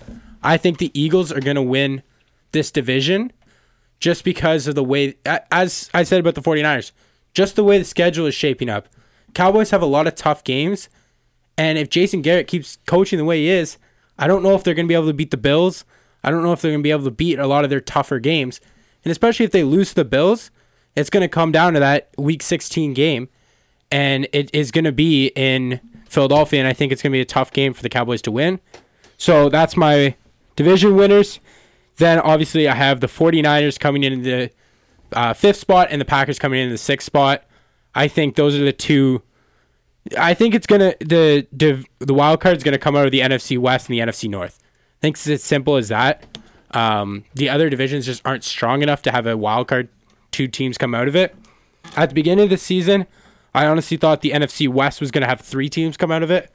I think the Eagles are going to win this division just because of the way, as I said about the 49ers, just the way the schedule is shaping up. Cowboys have a lot of tough games, and if Jason Garrett keeps coaching the way he is, I don't know if they're going to be able to beat the Bills. I don't know if they're going to be able to beat a lot of their tougher games. And especially if they lose the Bills, it's going to come down to that week 16 game. And it is going to be in Philadelphia. And I think it's going to be a tough game for the Cowboys to win. So that's my division winners. Then obviously I have the 49ers coming in the uh, fifth spot and the Packers coming in the sixth spot. I think those are the two. I think it's gonna the the the wild card is gonna come out of the NFC West and the NFC North. I think it's as simple as that. Um, the other divisions just aren't strong enough to have a wild card. Two teams come out of it. At the beginning of the season, I honestly thought the NFC West was gonna have three teams come out of it.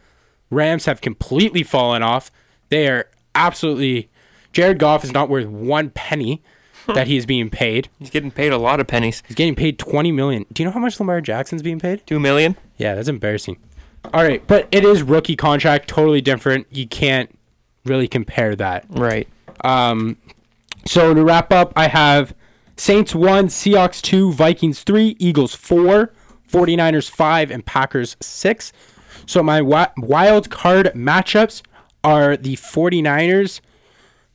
Rams have completely fallen off. They are absolutely. Jared Goff is not worth one penny that he is being paid. he's getting paid a lot of pennies. He's getting paid twenty million. Do you know how much Lamar Jackson's being paid? Two million. Yeah, that's embarrassing. All right, but it is rookie contract, totally different. You can't really compare that. Right. Um, so to wrap up, I have Saints 1, Seahawks 2, Vikings 3, Eagles 4, 49ers 5, and Packers 6. So my wi- wild card matchups are the 49ers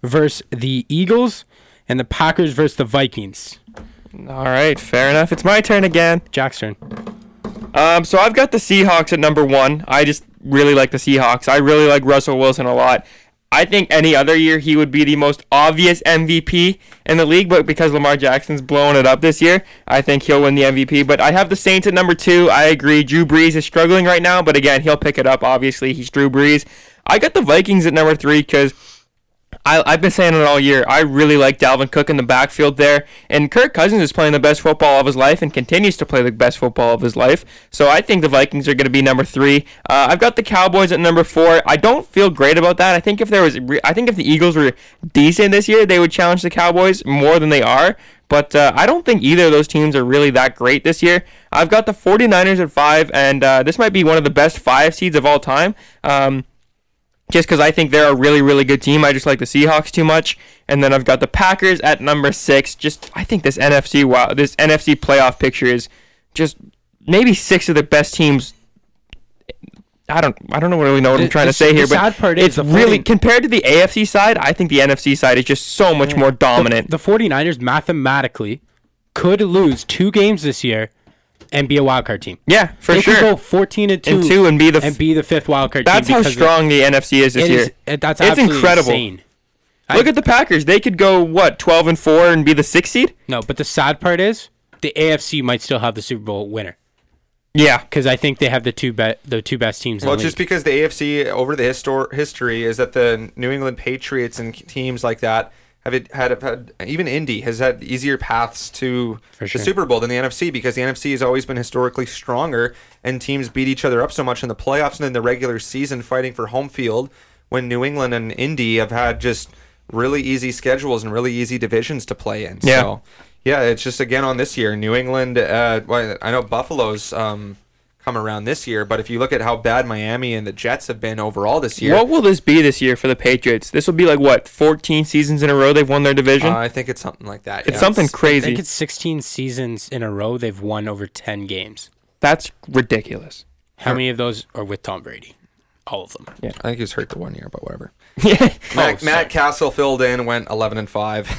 versus the Eagles and the Packers versus the Vikings. All right. Fair enough. It's my turn again. Jack's turn. Um, so I've got the Seahawks at number one. I just really like the Seahawks. I really like Russell Wilson a lot. I think any other year he would be the most obvious MVP in the league, but because Lamar Jackson's blowing it up this year, I think he'll win the MVP. But I have the Saints at number two. I agree. Drew Brees is struggling right now, but again, he'll pick it up. Obviously, he's Drew Brees. I got the Vikings at number three because I've been saying it all year. I really like Dalvin Cook in the backfield there. And Kirk Cousins is playing the best football of his life and continues to play the best football of his life. So I think the Vikings are going to be number three. Uh, I've got the Cowboys at number four. I don't feel great about that. I think if there was, re- I think if the Eagles were decent this year, they would challenge the Cowboys more than they are. But uh, I don't think either of those teams are really that great this year. I've got the 49ers at five, and uh, this might be one of the best five seeds of all time. Um, just because I think they're a really, really good team. I just like the Seahawks too much. And then I've got the Packers at number six. Just I think this NFC wow, this NFC playoff picture is just maybe six of the best teams. I don't I don't know really know what I'm trying the- to say here, but sad part is it's really 40 compared to the AFC side. I think the NFC side is just so much more dominant. The, the 49ers mathematically could lose two games this year and be a wild card team. yeah, for they sure. could go 14 and 2 and two and be the and be the fifth wild card that's team. how strong the NFC is this it year. is- it- that's It's absolutely incredible. insane. Look at the Packers. They could go what 12 and four and be the sixth seed. No, but the sad part is the AFC might still have the Super Bowl winner. Yeah. because I think they have the two be- the two best teams. Well, in the just league. because the AFC over the histor- history is that the New England Patriots and teams like that have it, had, have had even Indy has had easier paths to For the. Super Bowl than the NFC because the NFC has always been historically stronger and teams beat each other up so much in the playoffs and in the regular season fighting for home field when New England and Indy have had just really easy schedules and really easy divisions to play in. Yeah. So yeah, it's just again on this year. New England. Uh, well, I know Buffalo's um, come around this year, but if you look at how bad Miami and the Jets have been overall this year, What will this be this year for the Patriots? This will be like what, 14 seasons in a row they've won their division? uh, I think it's something like that. it's yeah. something I crazy. think it's 16 seasons in a row they've won over 10 games. That's ridiculous. How many of those are with Tom Brady? All of them. Yeah, I think he was hurt the one year, but whatever. Yeah, Matt, sorry. Matt Cassel filled in, went 11 and five.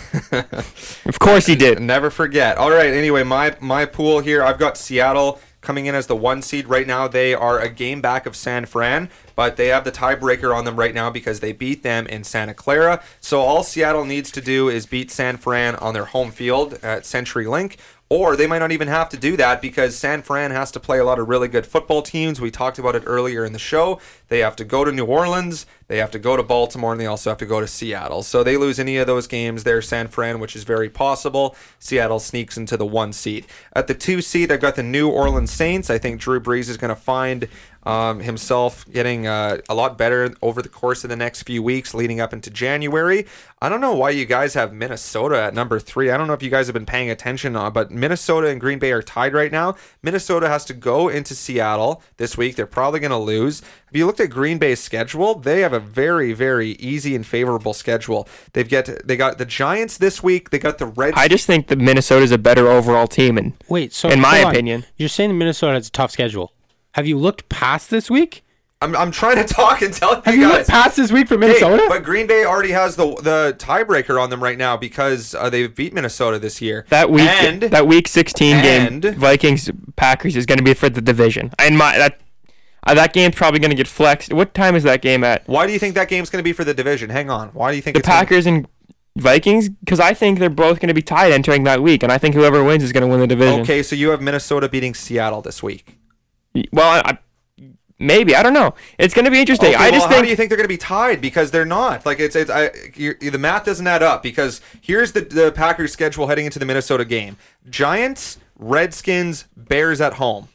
of course he did. Never forget. All right. Anyway, my my pool here. I've got Seattle coming in as the one seed right now. They are a game back of San Fran, but they have the tiebreaker on them right now because they beat them in Santa Clara. So all Seattle needs to do is beat San Fran on their home field at Century Link. Or they might not even have to do that because San Fran has to play a lot of really good football teams. We talked about it earlier in the show. They have to go to New Orleans, they have to go to Baltimore, and they also have to go to Seattle. So they lose any of those games, they're San Fran, which is very possible. Seattle sneaks into the one seed. At the two seed, I've got the New Orleans Saints. I think Drew Brees is going to find um, himself getting uh, a lot better over the course of the next few weeks leading up into January. I don't know why you guys have Minnesota at number three. I don't know if you guys have been paying attention, uh, but Minnesota and Green Bay are tied right now. Minnesota has to go into Seattle this week. They're probably going to lose. If you looked at Green Bay's schedule, they have a very, very easy and favorable schedule. They've get they got the Giants this week. They got the Reds. I just think that Minnesota's a better overall team, and Wait, so In my on. opinion. you're saying Minnesota has a tough schedule. Have you looked past this week? I'm, I'm trying to talk and tell you Have you guys. looked past this week for Hey, Minnesota? but Green Bay already has the the tiebreaker on them right now because uh, they've beat Minnesota this year. that week and that week 16 and- game Vikings Packers is going to be for the division. And my that uh, that game's probably going to get flexed. What time is that game at? why do you think that game's going to be for the division? Hang on. Why do you think The it's gonna- Packers and Vikings because I think they're both going to be tied entering that week, and I think whoever wins is going to win the division. Okay, so you have Minnesota beating Seattle this week. Well, I, I, maybe I don't know. It's going to be interesting. Okay, I well, just how think do you think they're going to be tied? Because they're not. Like it's it's I, the math doesn't add up. Because here's the the Packers schedule heading into the Minnesota game: Giants, Redskins, Bears at home.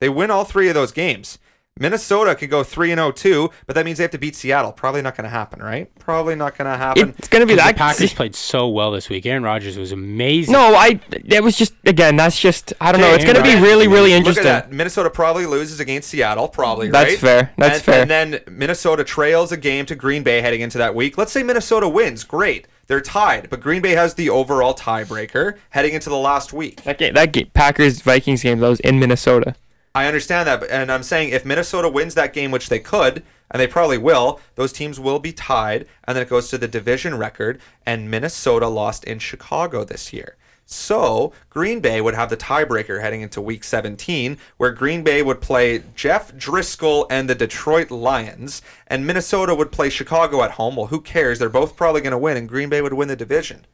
They win all three of those games. Minnesota could go three and 0 too, but that means they have to beat Seattle. Probably not going to happen, right? Probably not going to happen. it's going to be the that. Packers played so well this week. Aaron Rodgers was amazing. no, I. It was just again. That's just. I don't know. It's going to be right. really, really Look interesting. at that. Minnesota probably loses against Seattle, probably, That's right? fair. That's and, fair. And then Minnesota trails a game to Green Bay heading into that week. Let's say Minnesota wins. Great. They're tied, but Green Bay has the overall tiebreaker heading into the last week. That game, that game, Packers Vikings game, that was in Minnesota. I understand that, and I'm saying if Minnesota wins that game, which they could, and they probably will, those teams will be tied, and then it goes to the division record, and Minnesota lost in Chicago this year. So Green Bay would have the tiebreaker heading into Week 17, where Green Bay would play Jeff Driskel and the Detroit Lions, and Minnesota would play Chicago at home. Well, who cares? They're both probably going to win, and Green Bay would win the division.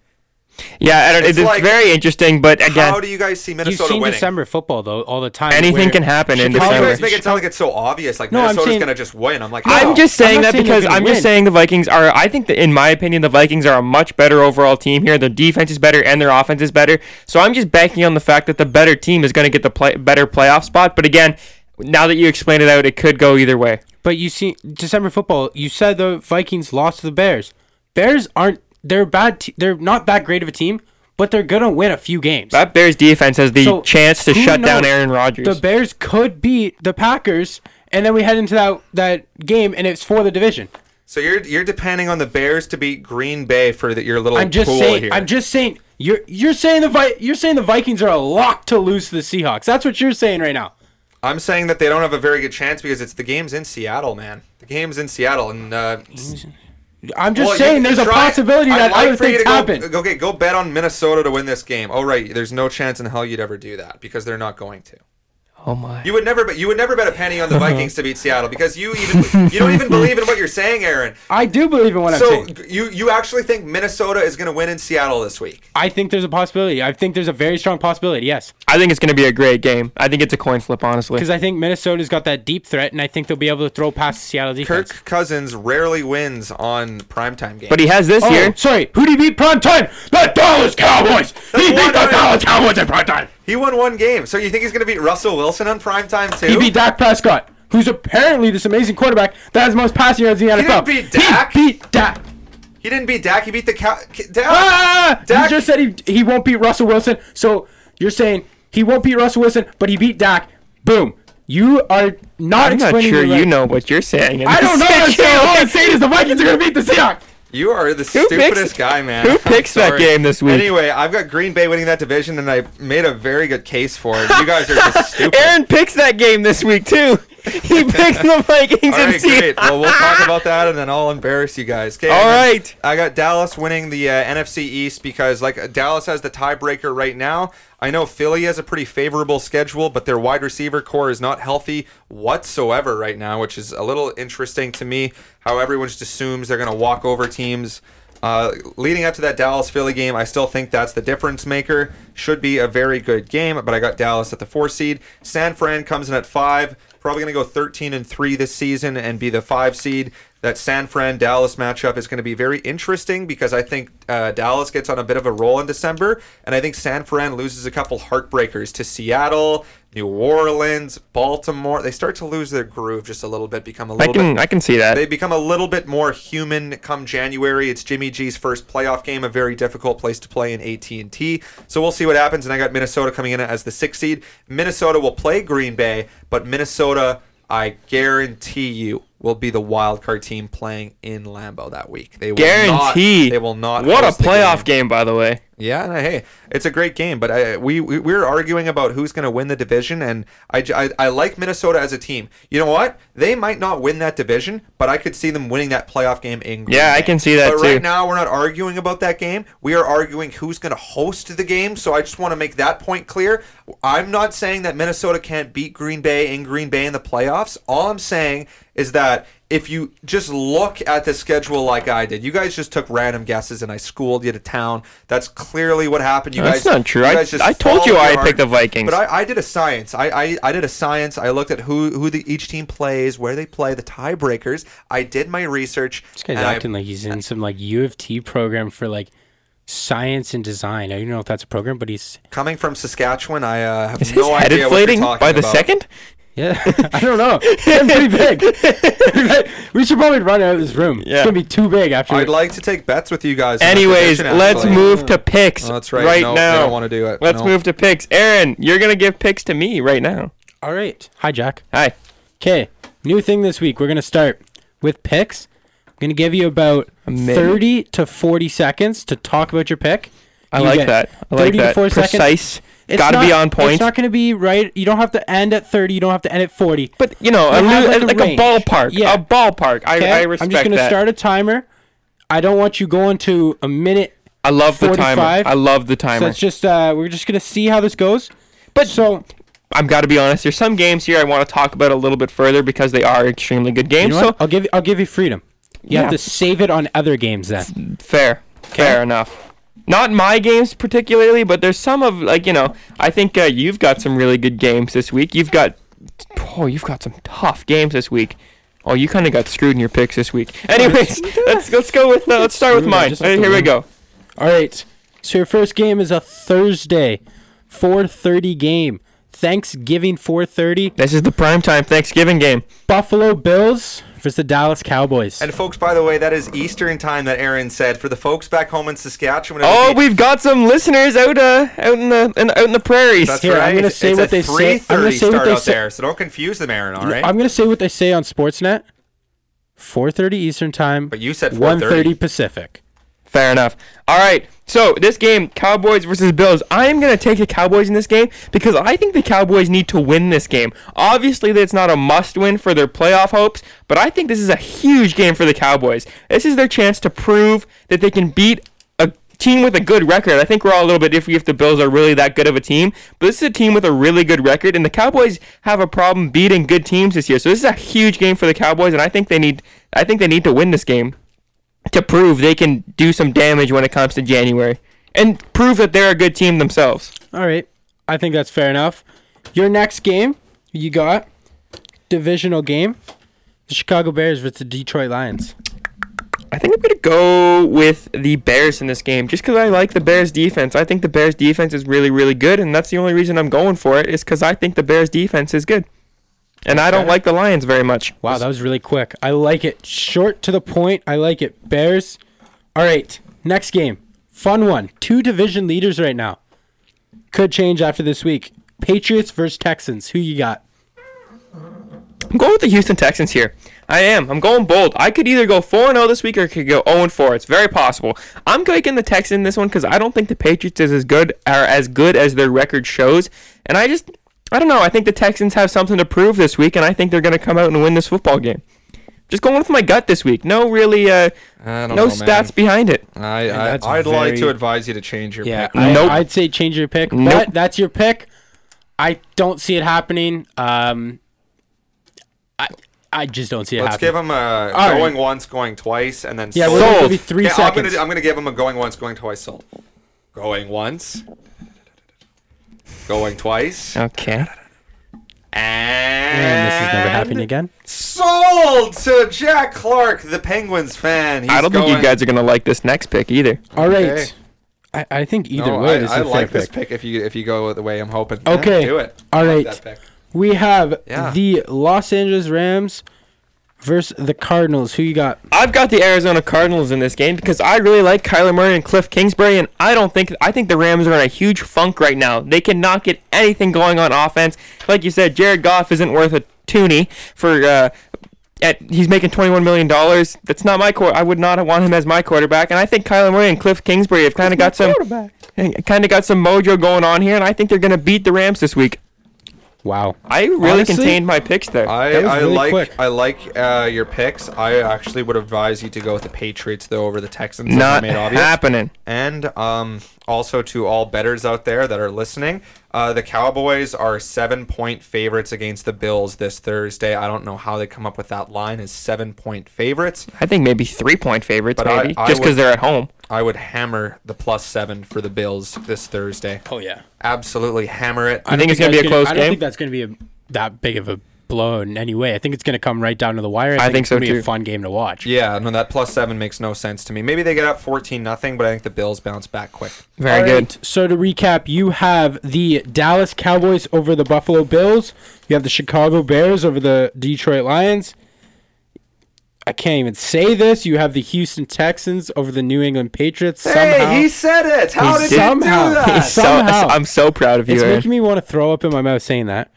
Yeah, I don't, It's it's, like- very interesting, but again, How do you guys see Minnesota You've seen winning? December football though all the time. anything can happen in But you December. guys make it sound like it's so obvious, like No, I'm Minnesota's saying- going to just win. I'm like, I'm just saying not that saying because I'm just saying the Vikings are. I think that in my opinion, the Vikings are a much better overall team here. Their defense is better and their offense is better. So I'm just banking on the fact that the better team is going to get the play, better playoff spot. But again, now that you explained it out, it could go either way. But you see, December football. You said the Vikings lost to the Bears. Bears aren't. They're bad. T- they're not that great of a team, but they're gonna win a few games. That Bears defense has the So, chance to who shut down? Aaron Rodgers. The Bears could beat the Packers, and then we head into that that game, and it's for the division. So you're you're depending on the Bears to beat Green Bay for the, your little I'm just pool saying. here. I'm just saying. You're you're saying the Vi- you're saying the Vikings are a lock to lose to the Seahawks. That's what you're saying right now. I'm saying that they don't have a very good chance because it's the game's in Seattle, man. The game's in Seattle, and uh, I'm just well, saying there's a try- possibility that like other things go- happen. Okay, go bet on Minnesota to win this game. Oh right, there's no chance in hell you'd ever do that because they're not going to. Oh my. You would never bet. You would never bet a penny on the uh-huh. Vikings to beat Seattle because you even you don't even believe in what you're saying, Aaron. I do believe in what I'm saying. So you you actually think Minnesota is going to win in Seattle this week? I think there's a possibility. I think there's a very strong possibility. Yes, I think it's going to be a great game. I think it's a coin flip, honestly. because I think Minnesota's got that deep threat, and I think they'll be able to throw past the Seattle defense. Kirk Cousins rarely wins on primetime games. But he has this Oh, year. sorry. Who did he beat primetime? The Dallas Cowboys. He beat the. Dallas Cowboys in prime time. He won one game. So you think he's going to beat Russell Wilson on primetime too? He beat Dak Prescott, who's apparently this amazing quarterback that has the most passing yards in the NFL. didn't beat Dak? He beat Dak. He didn't beat Dak. He beat the cow. Dak. Ah! Dak- You just said he, he won't beat Russell Wilson. So you're saying he won't beat Russell Wilson, but he beat Dak. Boom. You are not I'm not explaining sure the right- you know what you're saying. I don't know. what I'm saying. All I'm saying is the Vikings are going to beat the Seahawks. You are the Who picks- stupidest guy, man. who picks that game this week? Anyway, I've got Green Bay winning that division, and I made a very good case for it. You guys are just stupid. Aaron picks that game this week too. He picks the Vikings All and right, great. Well, we'll talk about that, and then I'll embarrass you guys. Okay. All right. I got Dallas winning the uh, NFC East because, like, Dallas has the tiebreaker right now. I know Philly has a pretty favorable schedule, but their wide receiver core is not healthy whatsoever right now, which is a little interesting to me. How everyone just assumes they're going to walk over teams. Uh, leading up to that Dallas Philly game, I still think that's the difference maker. Should be a very good game, but I got Dallas at the four seed. San Fran comes in at five. Probably going to go 13 and three this season and be the five seed. That San Fran Dallas matchup is going to be very interesting because I think uh, Dallas gets on a bit of a roll in December, and I think San Fran loses a couple heartbreakers to Seattle, New Orleans, Baltimore. They start to lose their groove just a little bit, become a little I can bit I can see that. they become a little bit more human come January. It's Jimmy G's first playoff game, a very difficult place to play in AT&T. So we'll see what happens. And I got Minnesota coming in as the sixth seed. Minnesota will play Green Bay, but Minnesota, I guarantee you, will be the wild card team playing in Lambeau that week. They will Guarantee. Not, they will not. What a playoff game, by the way. yeah, and, uh, hey, it's a great game, but I, we, we we're arguing about who's going to win the division, and I, I I like Minnesota as a team. You know what? They might not win that division, but I could see them winning that playoff game in. Green Yeah, I can see that But too. right now, we're not arguing about that game. We are arguing who's going to host the game. So I just want to make that point clear. I'm not saying that Minnesota can't beat Green Bay in Green Bay in the playoffs. All I'm saying is that if you just look at the schedule like I did, you guys just took random guesses and I schooled you to town. That's clearly what happened. You That's guys, not true. you I- just I told you I picked the Vikings. But I, I did a science. I, I, I did a science. I looked at who who the, each team plays, where they play, the tiebreakers. I did my research. This guy's and I- acting like he's in some like U of T program for like science and design. I don't know if that's a program, but he's Coming from Saskatchewan, I uh, have Is his no head idea what you're inflating talking by the about. second? Yeah. I don't know. It's pretty big. we should probably run out of this room. Yeah. It's gonna be too big after. I'd like to take bets with you guys. Anyways, let's actually. move to mm. picks Oh, that's right. No, we now. don't wanna do it. Let's No. move to picks. Aaron, you're gonna give picks to me right now. All right. Hi, Jack. Hi. Okay. New thing this week. We're gonna start with picks. I'm gonna give you about thirty to forty seconds to talk about your pick. I You like that. I like 30 to that. 40 seconds. It's Got to be on point. It's not going to be right. You don't have to end at 30. You don't have to end at 40. but you know, a, You have, like, a like a ballpark. Yeah. A ballpark. I, Okay? I respect I'm just going to start a timer. I don't want you going to a minute. I love the timer. I love the timer. So it's just uh, we're just going to see how this goes. But so I've got to be honest. There's some games here I want to talk about a little bit further because they are extremely good you games. know so? I'll give you, I'll give you freedom. You Yeah. have to save it on other games then. Fair. Fair enough. Not my games particularly, but there's some of like you know. I think uh, you've got some really good games this week. You've got oh, you've got some tough games this week. Oh, you kind of got screwed in your picks this week. Anyways, let's let's go with uh, let's start with mine. just have here we go. All right. So your first game is a Thursday, 4:30 game. Thanksgiving 4:30. This is the primetime Thanksgiving game. Buffalo Bills versus the Dallas Cowboys. And folks, by the way, that is Eastern time that Aaron said. For the folks back home in Saskatchewan, Oh, be- we've got some listeners out uh out in the in, out in the prairies. that's Here, I'm gonna say it's what they say- I'm gonna say what they say- there, so don't confuse them, Aaron. All right. I'm going to say what they say on Sportsnet. 4:30 Eastern time. But you said 1:30 Pacific. Fair enough. All right. So this game, Cowboys versus Bills. I am gonna take the Cowboys in this game because I think the Cowboys need to win this game. Obviously, that's not a must-win for their playoff hopes, but I think this is a huge game for the Cowboys. This is their chance to prove that they can beat a team with a good record. I think we're all a little bit iffy if the Bills are really that good of a team, but this is a team with a really good record, and the Cowboys have a problem beating good teams this year. So this is a huge game for the Cowboys, and I think they need I think they need to win this game to prove they can do some damage when it comes to January and prove that they're a good team themselves. All right. I think that's fair enough. Your next game, you got divisional game, the Chicago Bears versus the Detroit Lions. I think I'm going to go with the Bears in this game just because I like the Bears defense. I think the Bears defense is really, really good, and that's the only reason I'm going for it is because I think the Bears defense is good. And I don't like the Lions very much. Wow, that was really quick. I like it. Short to the point. I like it. Bears. All right. Next game. Fun one. Two division leaders right now. Could change after this week. Patriots versus Texans. Who you got? I'm going with the Houston Texans here. I am. I'm going bold. I could either go 4 0 this week or I could go 0 4. It's very possible. I'm taking the Texans in this one because I don't think the Patriots is as good are as good as their record shows. And I just I don't know. I think the Texans have something to prove this week, and I think they're going to come out and win this football game. Just going with my gut this week. No really, uh, I don't no know, stats behind it. I, And I that's I'd like to advise you to change your Yeah, pick. I, Nope. I'd say change your pick. Nope. But that's your pick. I don't see it happening. Um, I I just don't see it happening. Let's happening. give him a All going right. once, going twice, and then yeah, sold. we're gonna Sold. give you three Okay, I'm seconds. gonna, I'm gonna give him a going once, going twice, sold. Going once, going twice, Okay. and, and this is never happening again. Sold to Jack Clark, the Penguins fan. He's I don't think you going- guys are going to like this next pick either. All right. Okay. I, I think either No, way, I, this is I a fair like this pick. pick if you if you go the way I'm hoping. Okay. Yeah, do it. All I like right. that pick. We have Yeah. the Los Angeles Rams versus the Cardinals. Who you got? I've got the Arizona Cardinals in this game because I really like Kyler Murray and Cliff Kingsbury, and I don't think I think the Rams are in a huge funk right now. They cannot get anything going on offense. Like you said, Jared Goff isn't worth a toonie for. Uh, at, he's making twenty-one million dollars. That's not my core. I would not want him as my quarterback. And I think Kyler Murray and Cliff Kingsbury have kind of got some, kind of got some mojo going on here. And I think they're going to beat the Rams this week. Wow. I really Honestly, contained my picks there. I, I really like quick. I like uh, your picks. I actually would advise you to go with the Patriots though over the Texans. as I not made happening. And um, also to all betters out there that are listening, uh, the Cowboys are seven point favorites against the Bills this Thursday. I don't know how they come up with that line as seven point favorites. I think maybe three-point favorites, But maybe I just because they're at home. I would hammer the plus seven for the Bills this Thursday. Oh yeah. Absolutely hammer it. I think it's gonna be a close game. I don't game? think that's gonna be a, that big of a blow in any way. I think it's gonna come right down to the wire. I think it's so, gonna be a fun game to watch. Yeah, no, that plus seven makes no sense to me. Maybe they get up fourteen nothing, but I think the Bills bounce back quick. Very All good. right, So to recap, you have the Dallas Cowboys over the Buffalo Bills. You have the Chicago Bears over the Detroit Lions. I can't even say this. You have the Houston Texans over the New England Patriots. somehow. Hey, he said it. How He did somehow- you do that? He's so, Somehow. I'm so proud of you. It's Aaron. making me want to throw up in my mouth saying that.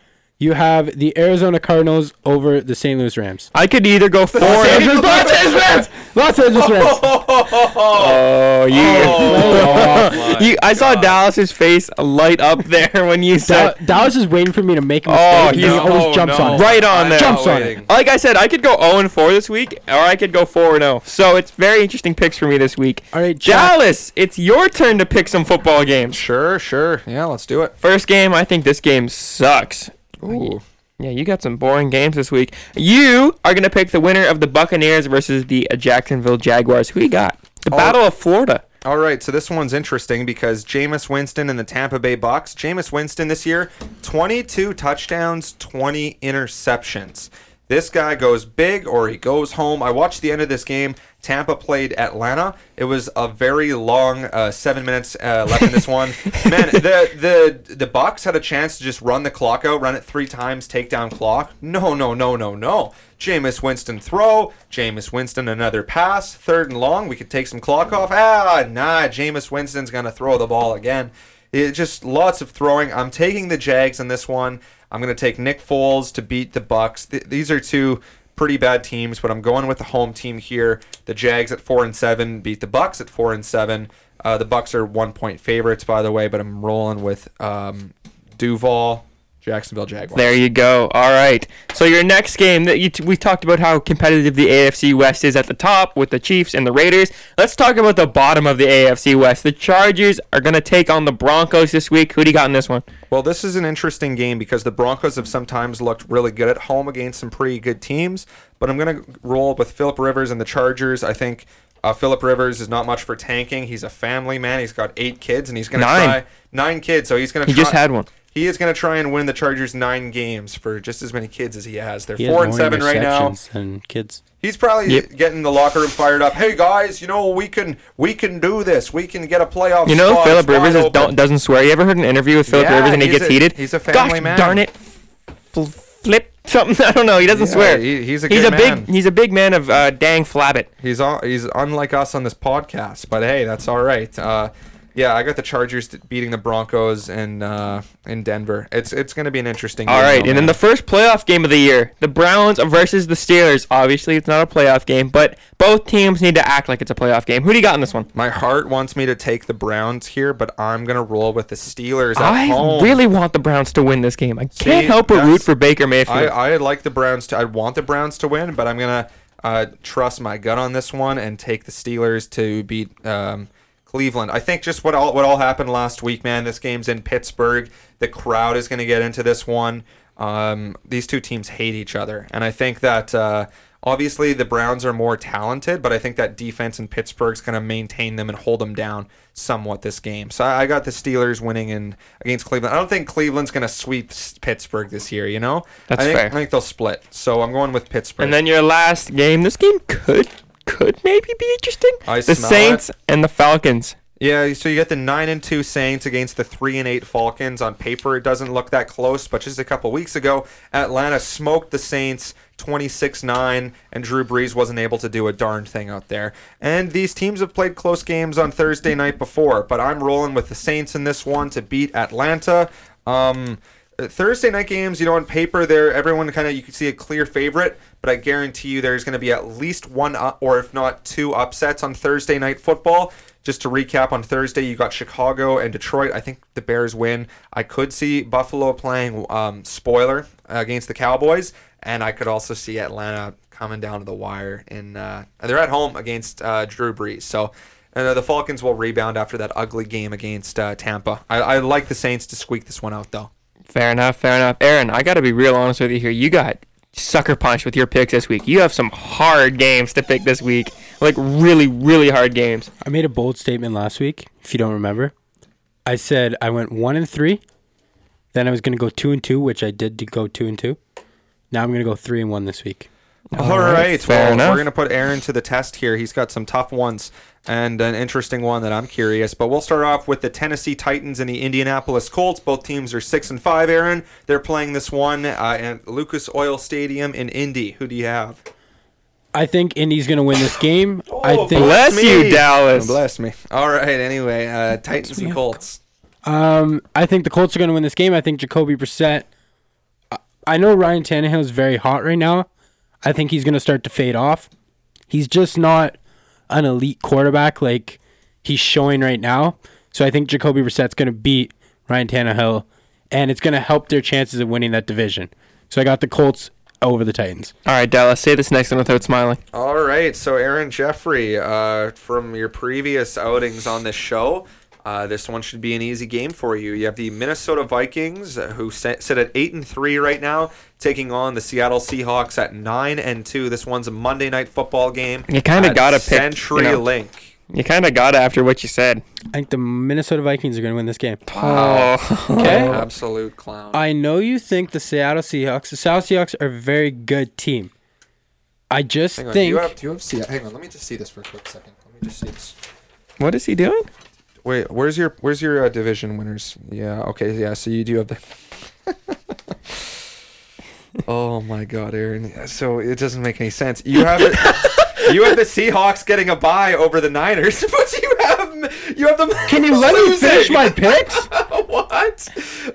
You have the Arizona Cardinals over the St. Louis Rams. I could either go four. Angeles- Los Angeles Los Angeles Rams. Oh, you, Oh, you! I saw God. Dallas's face light up there when you Da- said Dallas is waiting for me to make a Oh, mistake. and he he's- always no, jumps no. on it. right on I'm there. Jumps on it. Like I said, I could go 0 and 4 this week, or I could go 4 and 0. So it's very interesting picks for me this week. All right, Jack. Dallas, it's your turn to pick some football games. Sure, sure. Yeah, let's do it. First game, I think this game sucks. Ooh. Yeah, you got some boring games this week. You are gonna pick the winner of the Buccaneers versus the Jacksonville Jaguars. Who you got? The. Battle of Florida. All right, so this one's interesting because Jameis Winston and the Tampa Bay Bucks. Jameis Winston this year, 22 touchdowns, 20 interceptions. This guy goes big or he goes home. I watched the end of this game. Tampa played Atlanta. It was a very long uh, seven minutes uh, left in this one. Man, the the the Bucks had a chance to just run the clock out, run it three times, take down clock. No, no, no, no, no. Jameis Winston throw. Jameis Winston another pass. Third and long. We could take some clock off. Ah, nah. Jameis Winston's gonna throw the ball again. It just lots of throwing. I'm taking the Jags in this one. I'm gonna take Nick Foles to beat the Bucks. Th- these are two pretty bad teams, but I'm going with the home team here. The Jags at four and seven beat the Bucks at four and seven. Uh, the Bucks are one point favorites, by the way, but I'm rolling with um, Duval, Jacksonville Jaguars. There you go. All right. So your next game that you t- we talked about how competitive the AFC West is at the top with the Chiefs and the Raiders. Let's talk about the bottom of the AFC West. The Chargers are going to take on the Broncos this week. Who do you got in this one? Well, this is an interesting game because the Broncos have sometimes looked really good at home against some pretty good teams. But I'm going to roll with Philip Rivers and the Chargers. I think uh, Philip Rivers is not much for tanking. He's a family man. He's got eight kids, and he's going to try nine kids. So he's going to. He just had one. He is going to try and win the Chargers nine games for just as many kids as he has. They're He has four and seven right now. interceptions than kids. He's probably Yep. getting the locker room fired up. Hey guys, you know we can we can do this. We can get a playoff. You know spot. Philip Rivers is, don't, doesn't swear. You ever heard an interview with Philip Yeah, Rivers and he gets a- heated? he's a family Gosh man. darn it. Fl- flip something. I don't know. He doesn't Yeah, swear. he- he's a he's good a man. big he's a big man of uh, dang flabbit. He's all, he's unlike us on this podcast, but hey, that's all right. Uh, yeah, I got the Chargers beating the Broncos in uh, in Denver. It's it's going to be an interesting. All right, and then the first playoff game of the year, the Browns versus the Steelers. Obviously, it's not a playoff game, but both teams need to act like it's a playoff game. Who do you got in this one? my heart wants me to take the Browns here, but I'm going to roll with the Steelers at I home. really want the Browns to win this game. I See, can't help but root for Baker Mayfield. I I like the Browns to. I want the Browns to win, but I'm gonna uh, trust my gut on this one and take the Steelers to beat um, Cleveland. I think just what all what all happened last week, man. This game's in Pittsburgh. The crowd is gonna get into this one. Um, these two teams hate each other, and I think that. Uh, Obviously, the Browns are more talented, but I think that defense in Pittsburgh's going to maintain them and hold them down somewhat this game. So I I got the Steelers winning in against Cleveland. I don't think Cleveland's going to sweep Pittsburgh this year. You know, That's I think, fair. I think they'll split. So I'm going with Pittsburgh. and then your last game. This game could could maybe be interesting. I the smell Saints and the Falcons. yeah, so you get the nine and two Saints against the three and eight Falcons. On paper, it doesn't look that close, but just a couple weeks ago, Atlanta smoked the Saints 26-9, and Drew Brees wasn't able to do a darn thing out there. And these teams have played close games on Thursday night before, but I'm rolling with the Saints in this one to beat Atlanta. Um, Thursday night games, you know, on paper, there everyone kind of you can see a clear favorite, but I guarantee you there's going to be at least one or if not two upsets on Thursday night football. Just to recap, on Thursday you got Chicago and Detroit. I think the Bears win. I could see Buffalo playing um, spoiler against the Cowboys, and I could also see Atlanta coming down to the wire. In uh, they're at home against uh, Drew Brees, so. Uh, the Falcons will rebound after that ugly game against uh, Tampa. I, I like the Saints to squeak this one out, though. Fair enough, fair enough. Aaron, I got to be real honest with you here. You got sucker punched with your picks this week. You have some hard games to pick this week. Like really, really hard games. I made a bold statement last week, if you don't remember. I said I went one and three. Then I was going to go two and two, which I did to go two and two. Now I'm going to go three and one this week. All right, fair well, enough. we're gonna put Aaron to the test here. He's got some tough ones and an interesting one that I'm curious. But we'll start off with the Tennessee Titans and the Indianapolis Colts. Both teams are six and five. Aaron, they're playing this one uh, at Lucas Oil Stadium in Indy. Who do you have? I think Indy's going to win this game. I think bless you, Dallas. Bless me. All right. Anyway, uh, Titans and Colts. Um, I think the Colts are going to win this game. I think Jacoby Brissett. I- I know Ryan Tannehill is very hot right now. I think he's going to start to fade off. He's just not an elite quarterback like he's showing right now. So I think Jacoby Brissett's going to beat Ryan Tannehill, and it's going to help their chances of winning that division. So I got the Colts over the Titans. All right, Dallas, say this next one without smiling. All right, so Aaron Jeffrey, uh, from your previous outings on this show, uh, this one should be an easy game for you. You have the Minnesota Vikings, uh, who sit, sit at eight and three right now, taking on the Seattle Seahawks at nine and two. This one's a Monday night football game. You kinda gotta pick, you Century know. Link. You kind of got it after what you said. I think the Minnesota Vikings are going to win this game. Oh, Okay. absolute clown. I know you think the Seattle Seahawks, the Seattle Seahawks are a very good team. I just Hang on, think do you have, do you have see, hang on, let me just see this for a quick second. Let me just see this. what is he doing? Wait, where's your where's your uh, division winners? Yeah, okay, yeah. So you do have the. oh my God, Aaron! So it doesn't make any sense. You have it. you have the Seahawks getting a bye over the Niners, but you have you have them. Can you let me finish my picks? what?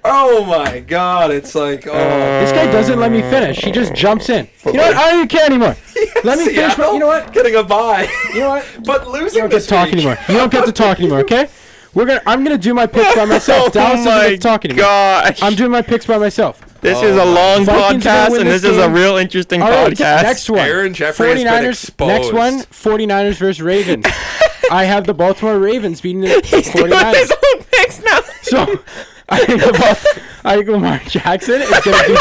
Oh my God! It's like oh. This guy doesn't let me finish. He just jumps in. You know what? I don't even care anymore. Let me finish. My, you know what? Getting a bye. You know what? But You losing don't get to talk anymore. You don't get to talk anymore. Okay? We're gonna. I'm gonna do my picks by myself. oh Dallas my isn't talking to me. gosh. I'm doing my picks by myself. this Oh is a long Vikings podcast, and this this is a real interesting All right, podcast. next one. Aaron Jeffrey 49ers. Next one. 49ers versus Ravens. I have the Baltimore Ravens beating the He's 49ers. his own picks now. So I think about I think Lamar Jackson is going to be the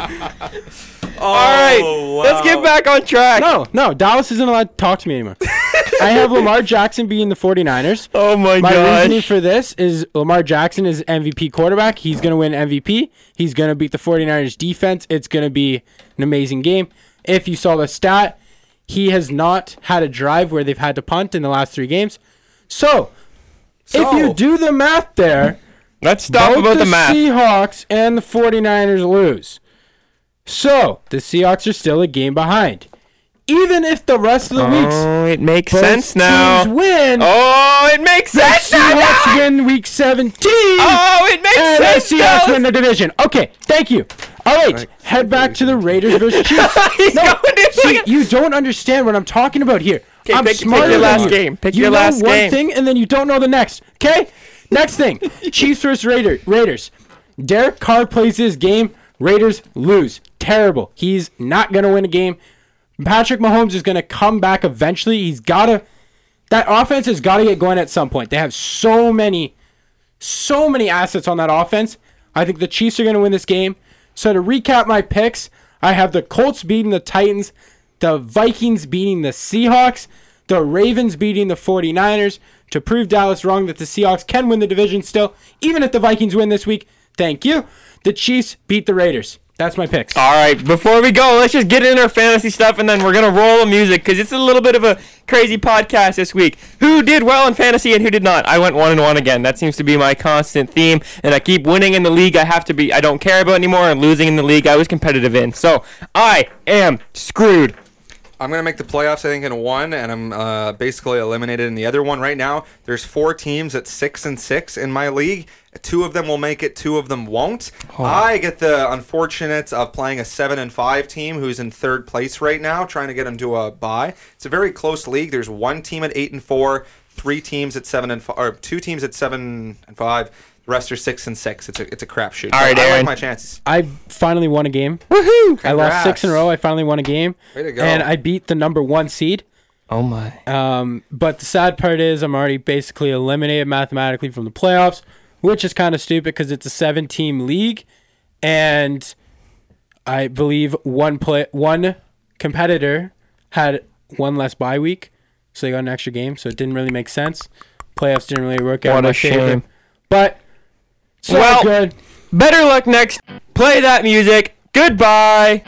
49ers. Oh, All right, let's get back on track. No, no, Dallas isn't allowed to talk to me anymore. I have Lamar Jackson being the 49ers. Oh my, god. My gosh. reasoning for this is Lamar Jackson is MVP quarterback. He's going to win MVP. He's going to beat the 49ers defense. It's going to be an amazing game. If you saw the stat, he has not had a drive where they've had to punt in the last three games. So, if you do the math there, Let's stop about the, the math. Seahawks and the 49ers lose. So, the Seahawks are still a game behind. Even if the rest of the oh, weeks Oh, it makes sense now. win, Oh, it makes the sense now. Seahawks win week 17. Oh, it makes and the Seahawks now. win the division. Okay, thank you. All right, Right. head back to the Raiders versus Chiefs. He's No, going to See, you don't understand what I'm talking about here. Okay, I'm pick- pick your last you. game. Pick you your know last one game. thing and then you don't know the next. Okay, next thing. Chiefs versus Raider, Raiders. Derek Carr plays his game. Raiders lose. Terrible. He's not gonna win a game. Patrick Mahomes is gonna come back eventually. He's gotta. That offense has got to get going at some point. They have so many, so many assets on that offense. I think the Chiefs are going to win this game. So to recap my picks, I have the Colts beating the Titans, the Vikings beating the Seahawks, the Ravens beating the 49ers to prove Dallas wrong that the Seahawks can win the division still, even if the Vikings win this week. Thank you. The Chiefs beat the Raiders. That's my picks. All right, before we go, let's just get in our fantasy stuff and then we're going to roll the music because it's a little bit of a crazy podcast this week. Who did well in fantasy and who did not? I went 1 and 1 again. That seems to be my constant theme and I keep winning in the league I have to be I don't care about anymore and losing in the league I was competitive in. So, I am screwed. I'm gonna make the playoffs. I think in one, and I'm uh, basically eliminated in the other one. Right now, there's four teams at six and six in my league. Two of them will make it. Two of them won't. I get the unfortunate of playing a seven and five team who's in third place right now, trying to get them to a bye. It's a very close league. There's one team at eight and four, three teams at seven and five, or two teams at seven and five. The rest are six and six. It's a it's a crapshoot. All right, But I like my chances. I finally won a game. Woohoo! I lost six in a row. I finally won a game. Way to go. And I beat the number one seed. Oh my. Um, but the sad part is I'm already basically eliminated mathematically from the playoffs, which is kind of stupid because it's a seven team league, and I believe one play one competitor had one less bye week, so they got an extra game. So it didn't really make sense. Playoffs didn't really work out. What a shame. But all Well- good. Better luck next. Play that music. Goodbye.